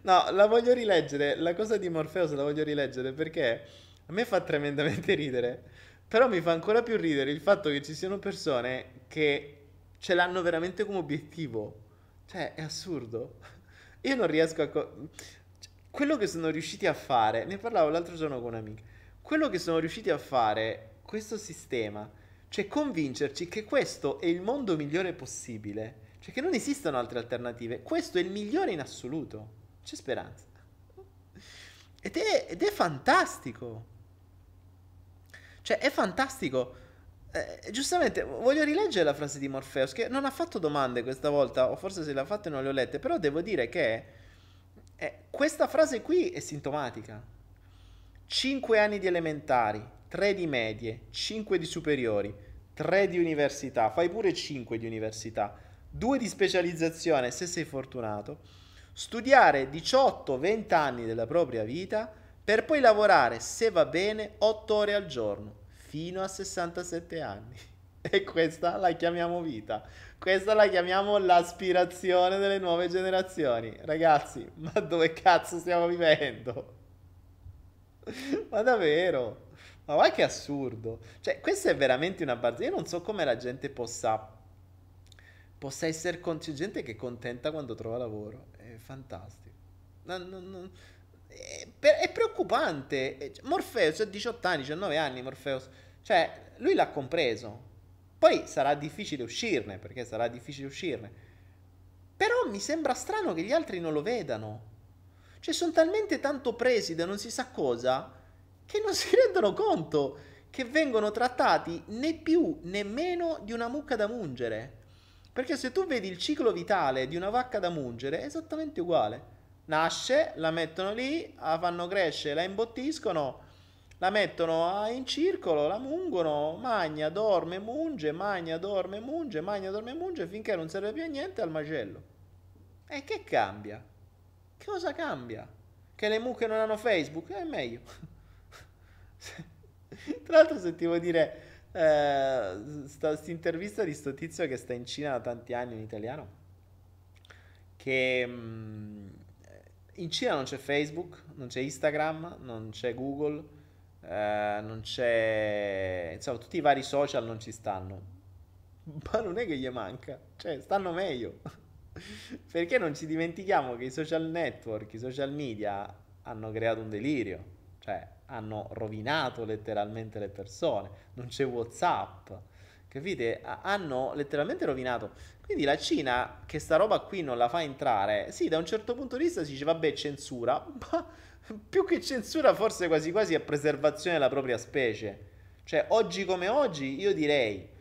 No, la voglio rileggere. La cosa di Morpheus la voglio rileggere perché a me fa tremendamente ridere. Però mi fa ancora più ridere il fatto che ci siano persone che ce l'hanno veramente come obiettivo. Cioè, è assurdo. Io non riesco a... Co- quello che sono riusciti a fare, ne parlavo l'altro giorno con un'amica, quello che sono riusciti a fare questo sistema, cioè convincerci che questo è il mondo migliore possibile cioè che non esistono altre alternative. Questo è il migliore in assoluto. C'è speranza. Ed è, ed è fantastico. Cioè è fantastico. Eh, giustamente, voglio rileggere la frase di Morpheus che non ha fatto domande questa volta, o forse se l'ha fatta non le ho lette, però devo dire che eh, questa frase qui è sintomatica. 5 anni di elementari, 3 di medie, 5 di superiori, 3 di università, fai pure 5 di università due di specializzazione se sei fortunato, studiare 18-20 anni della propria vita per poi lavorare, se va bene, 8 ore al giorno, fino a 67 anni. E questa la chiamiamo vita. Questa la chiamiamo l'aspirazione delle nuove generazioni. Ragazzi, ma dove cazzo stiamo vivendo? Ma davvero? Ma guarda che assurdo. Cioè, questa è veramente una barzelletta. Io non so come la gente possa possa essere gente che è contenta quando trova lavoro, è fantastico. Non, non, non... È, è, preoccupante. Morpheus ha 18 anni, 19 anni Morpheus, cioè lui l'ha compreso. Poi sarà difficile uscirne, perché sarà difficile uscirne. Però mi sembra strano che gli altri non lo vedano. Cioè sono talmente tanto presi da non si sa cosa che non si rendono conto che vengono trattati né più né meno di una mucca da mungere. Perché se tu vedi il ciclo vitale di una vacca da mungere è esattamente uguale. Nasce, la mettono lì, la fanno crescere, la imbottiscono, la mettono in circolo, la mungono, magna, dorme, munge, magna, dorme, munge, magna, dorme, munge, finché non serve più a niente al macello. E che cambia? Che cosa cambia? Che le mucche non hanno Facebook? È meglio. Tra l'altro sentivo dire eh, sta intervista di sto tizio che sta in Cina da tanti anni in italiano che mh, mm, in Cina non c'è Facebook, non c'è Instagram, non c'è Google, eh, non c'è insomma tutti i vari social non ci stanno. Ma non è che gli manca, cioè stanno meglio. Perché non ci dimentichiamo che i social network, i social media hanno creato un delirio, cioè hanno rovinato letteralmente le persone, non c'è Whatsapp, capite? Hanno letteralmente rovinato. Quindi la Cina, che sta roba qui non la fa entrare, sì, da un certo punto di vista si dice, vabbè, censura, ma più che censura forse quasi quasi è preservazione della propria specie. Cioè, oggi come oggi, io direi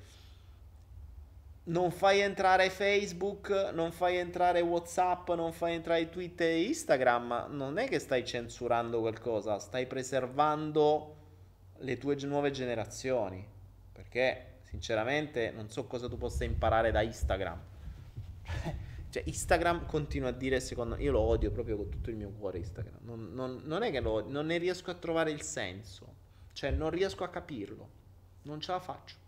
non fai entrare Facebook, non fai entrare WhatsApp, non fai entrare Twitter e Instagram, non è che stai censurando qualcosa, stai preservando le tue nuove generazioni. Perché sinceramente non so cosa tu possa imparare da Instagram. cioè, Instagram continua a dire, secondo me, io lo odio proprio con tutto il mio cuore Instagram. Non, non, non è che lo odio, non ne riesco a trovare il senso. Cioè, non riesco a capirlo. Non ce la faccio.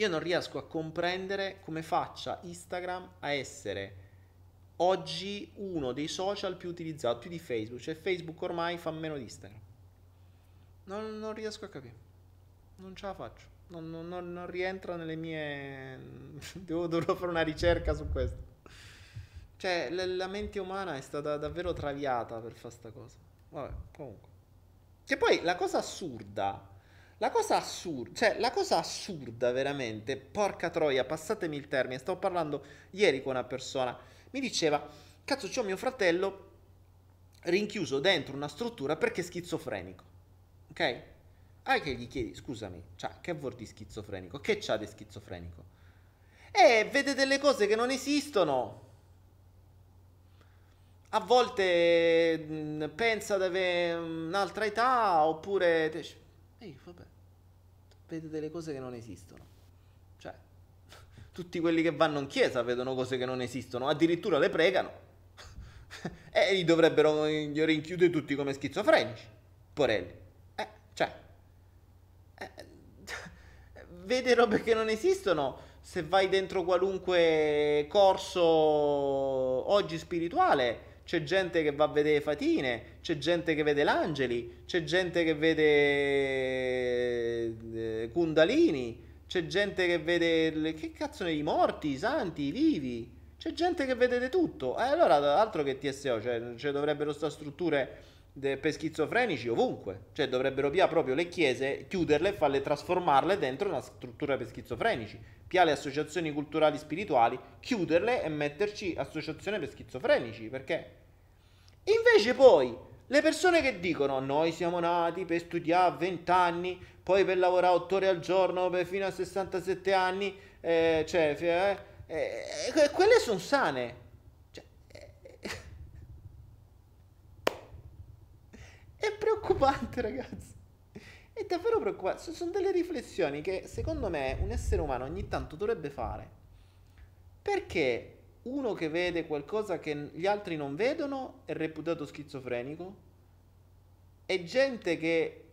Io non riesco a comprendere come faccia Instagram a essere oggi uno dei social più utilizzati, più di Facebook. Cioè Facebook ormai fa meno di Instagram. Non, non riesco a capire. Non ce la faccio. Non, non, non rientra nelle mie... Devo, dovrò fare una ricerca su questo. Cioè, la, la mente umana è stata davvero traviata per fare sta cosa. Vabbè, comunque. Che poi la cosa assurda la cosa assurda, cioè la cosa assurda veramente, porca troia, passatemi il termine, stavo parlando ieri con una persona, mi diceva, cazzo c'ho mio fratello rinchiuso dentro una struttura perché è schizofrenico, ok? Ah, che gli chiedi, scusami, cioè, che vuol dire schizofrenico? Che c'ha di schizofrenico? Eh, vede delle cose che non esistono. A volte mh, pensa di avere un'altra età, oppure... Ehi, vabbè, vede delle cose che non esistono. Cioè, tutti quelli che vanno in chiesa vedono cose che non esistono, addirittura le pregano. e li dovrebbero rinchiudere tutti come schizofrenici, porelli. Eh, cioè, eh, vede robe che non esistono. Se vai dentro qualunque corso oggi spirituale, c'è gente che va a vedere Fatine, c'è gente che vede l'Angeli, c'è gente che vede eh, Kundalini, c'è gente che vede che cazzo ne i morti, i santi, i vivi. C'è gente che vede di tutto. E eh, allora altro che TSO, cioè, cioè dovrebbero stare strutture per schizofrenici ovunque. Cioè dovrebbero via proprio le chiese, chiuderle e farle trasformarle dentro una struttura per schizofrenici. Pia le associazioni culturali spirituali, chiuderle e metterci associazione per schizofrenici. Perché Invece poi le persone che dicono noi siamo nati per studiare 20 anni, poi per lavorare 8 ore al giorno fino a 67 anni, eh, cioè, eh, eh, eh, quelle sono sane. Cioè, eh, è preoccupante ragazzi. È davvero preoccupante. Sono delle riflessioni che secondo me un essere umano ogni tanto dovrebbe fare. Perché uno che vede qualcosa che gli altri non vedono è reputato schizofrenico e gente che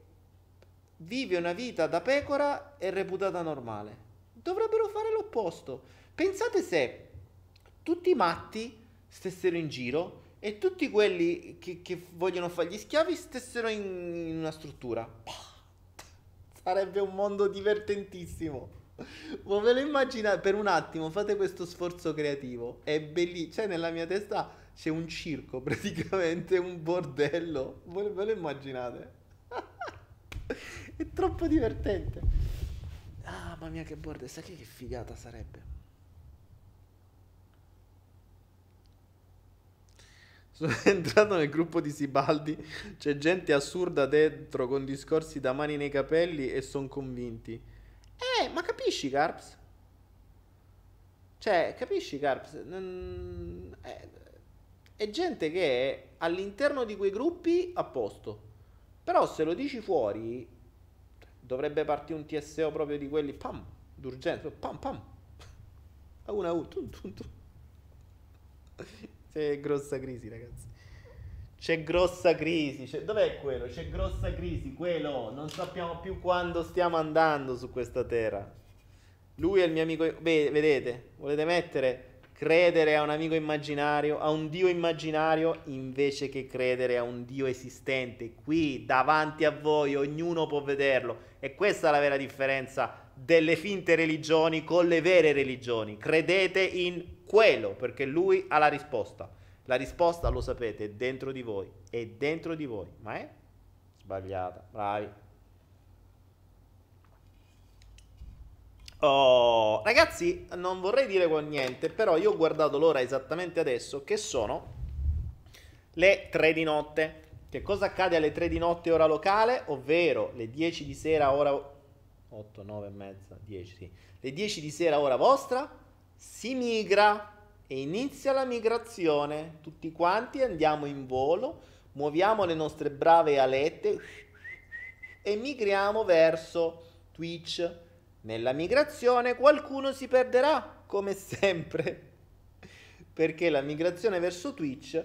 vive una vita da pecora è reputata normale. Dovrebbero fare l'opposto. Pensate se tutti i matti stessero in giro e tutti quelli che, che vogliono fare gli schiavi stessero in, in una struttura. Sarebbe un mondo divertentissimo. Ma ve lo immaginate per un attimo, fate questo sforzo creativo. È bellissimo. Cioè, nella mia testa c'è un circo, praticamente un bordello. Ve ve lo immaginate? È troppo divertente. Ah, mamma mia, che bordello. Sai che, che figata sarebbe? Sono entrato nel gruppo di Sibaldi, c'è gente assurda dentro con discorsi da mani nei capelli e sono convinti. Eh, ma capisci, Carps? Cioè, capisci, Carps? Eh, è gente che è all'interno di quei gruppi a posto. Però se lo dici fuori, dovrebbe partire un TSO proprio di quelli, pam, d'urgenza, pam, pam. A una a tum. C'è grossa crisi, ragazzi. C'è grossa crisi. c'è- Dov'è quello? C'è grossa crisi. Quello. Non sappiamo più quando stiamo andando su questa terra. Lui è il mio amico. Beh, vedete? Volete mettere credere a un amico immaginario, a un dio immaginario, invece che credere a un dio esistente. Qui, davanti a voi, ognuno può vederlo. E questa è la vera differenza delle finte religioni con le vere religioni. Credete in quello, perché lui ha la risposta. La risposta, lo sapete, è dentro di voi. È dentro di voi. Ma è sbagliata. Bravi. Oh, ragazzi, non vorrei dire con niente, però io ho guardato l'ora esattamente adesso, che sono le 3 di notte. Che cosa accade alle 3 di notte ora locale? Ovvero le 10 di sera ora 8, 9 e mezza, 10, sì. Le 10 di sera ora vostra si migra e inizia la migrazione. Tutti quanti andiamo in volo, muoviamo le nostre brave alette e migriamo verso Twitch. Nella migrazione qualcuno si perderà, come sempre, perché la migrazione verso Twitch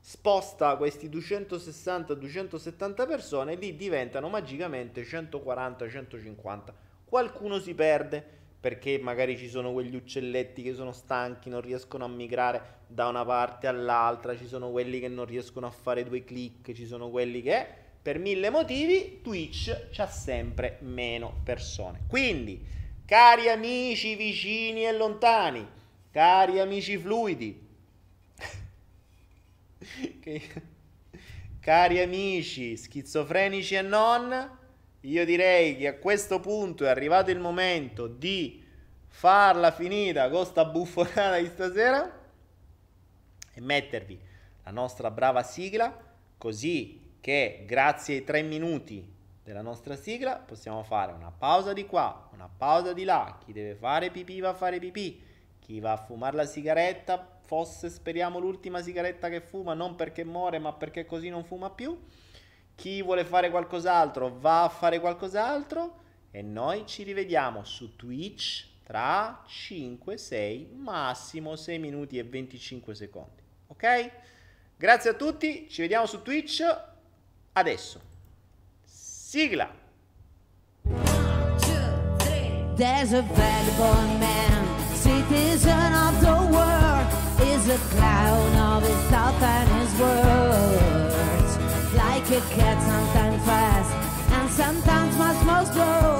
sposta questi 260-270 persone e lì diventano magicamente 140-150. Qualcuno si perde perché magari ci sono quegli uccelletti che sono stanchi, non riescono a migrare da una parte all'altra, ci sono quelli che non riescono a fare due clic, ci sono quelli che per mille motivi Twitch c'ha sempre meno persone. Quindi, cari amici vicini e lontani, cari amici fluidi, cari amici schizofrenici e non, io direi che a questo punto è arrivato il momento di farla finita con sta buffonata di stasera e mettervi la nostra brava sigla, così che grazie ai tre minuti della nostra sigla possiamo fare una pausa di qua, una pausa di là. Chi deve fare pipì va a fare pipì, chi va a fumare la sigaretta, fosse speriamo l'ultima sigaretta che fuma, non perché muore, ma perché così non fuma più. Chi vuole fare qualcos'altro va a fare qualcos'altro e noi ci rivediamo su Twitch tra 5, 6, massimo 6 minuti e 25 secondi. Ok? Grazie a tutti, ci vediamo su Twitch adesso. Sigla! There's a vagabond man, citizen of the world, is a clown of his thought and his words. Cat, sometimes fast and sometimes much more slow,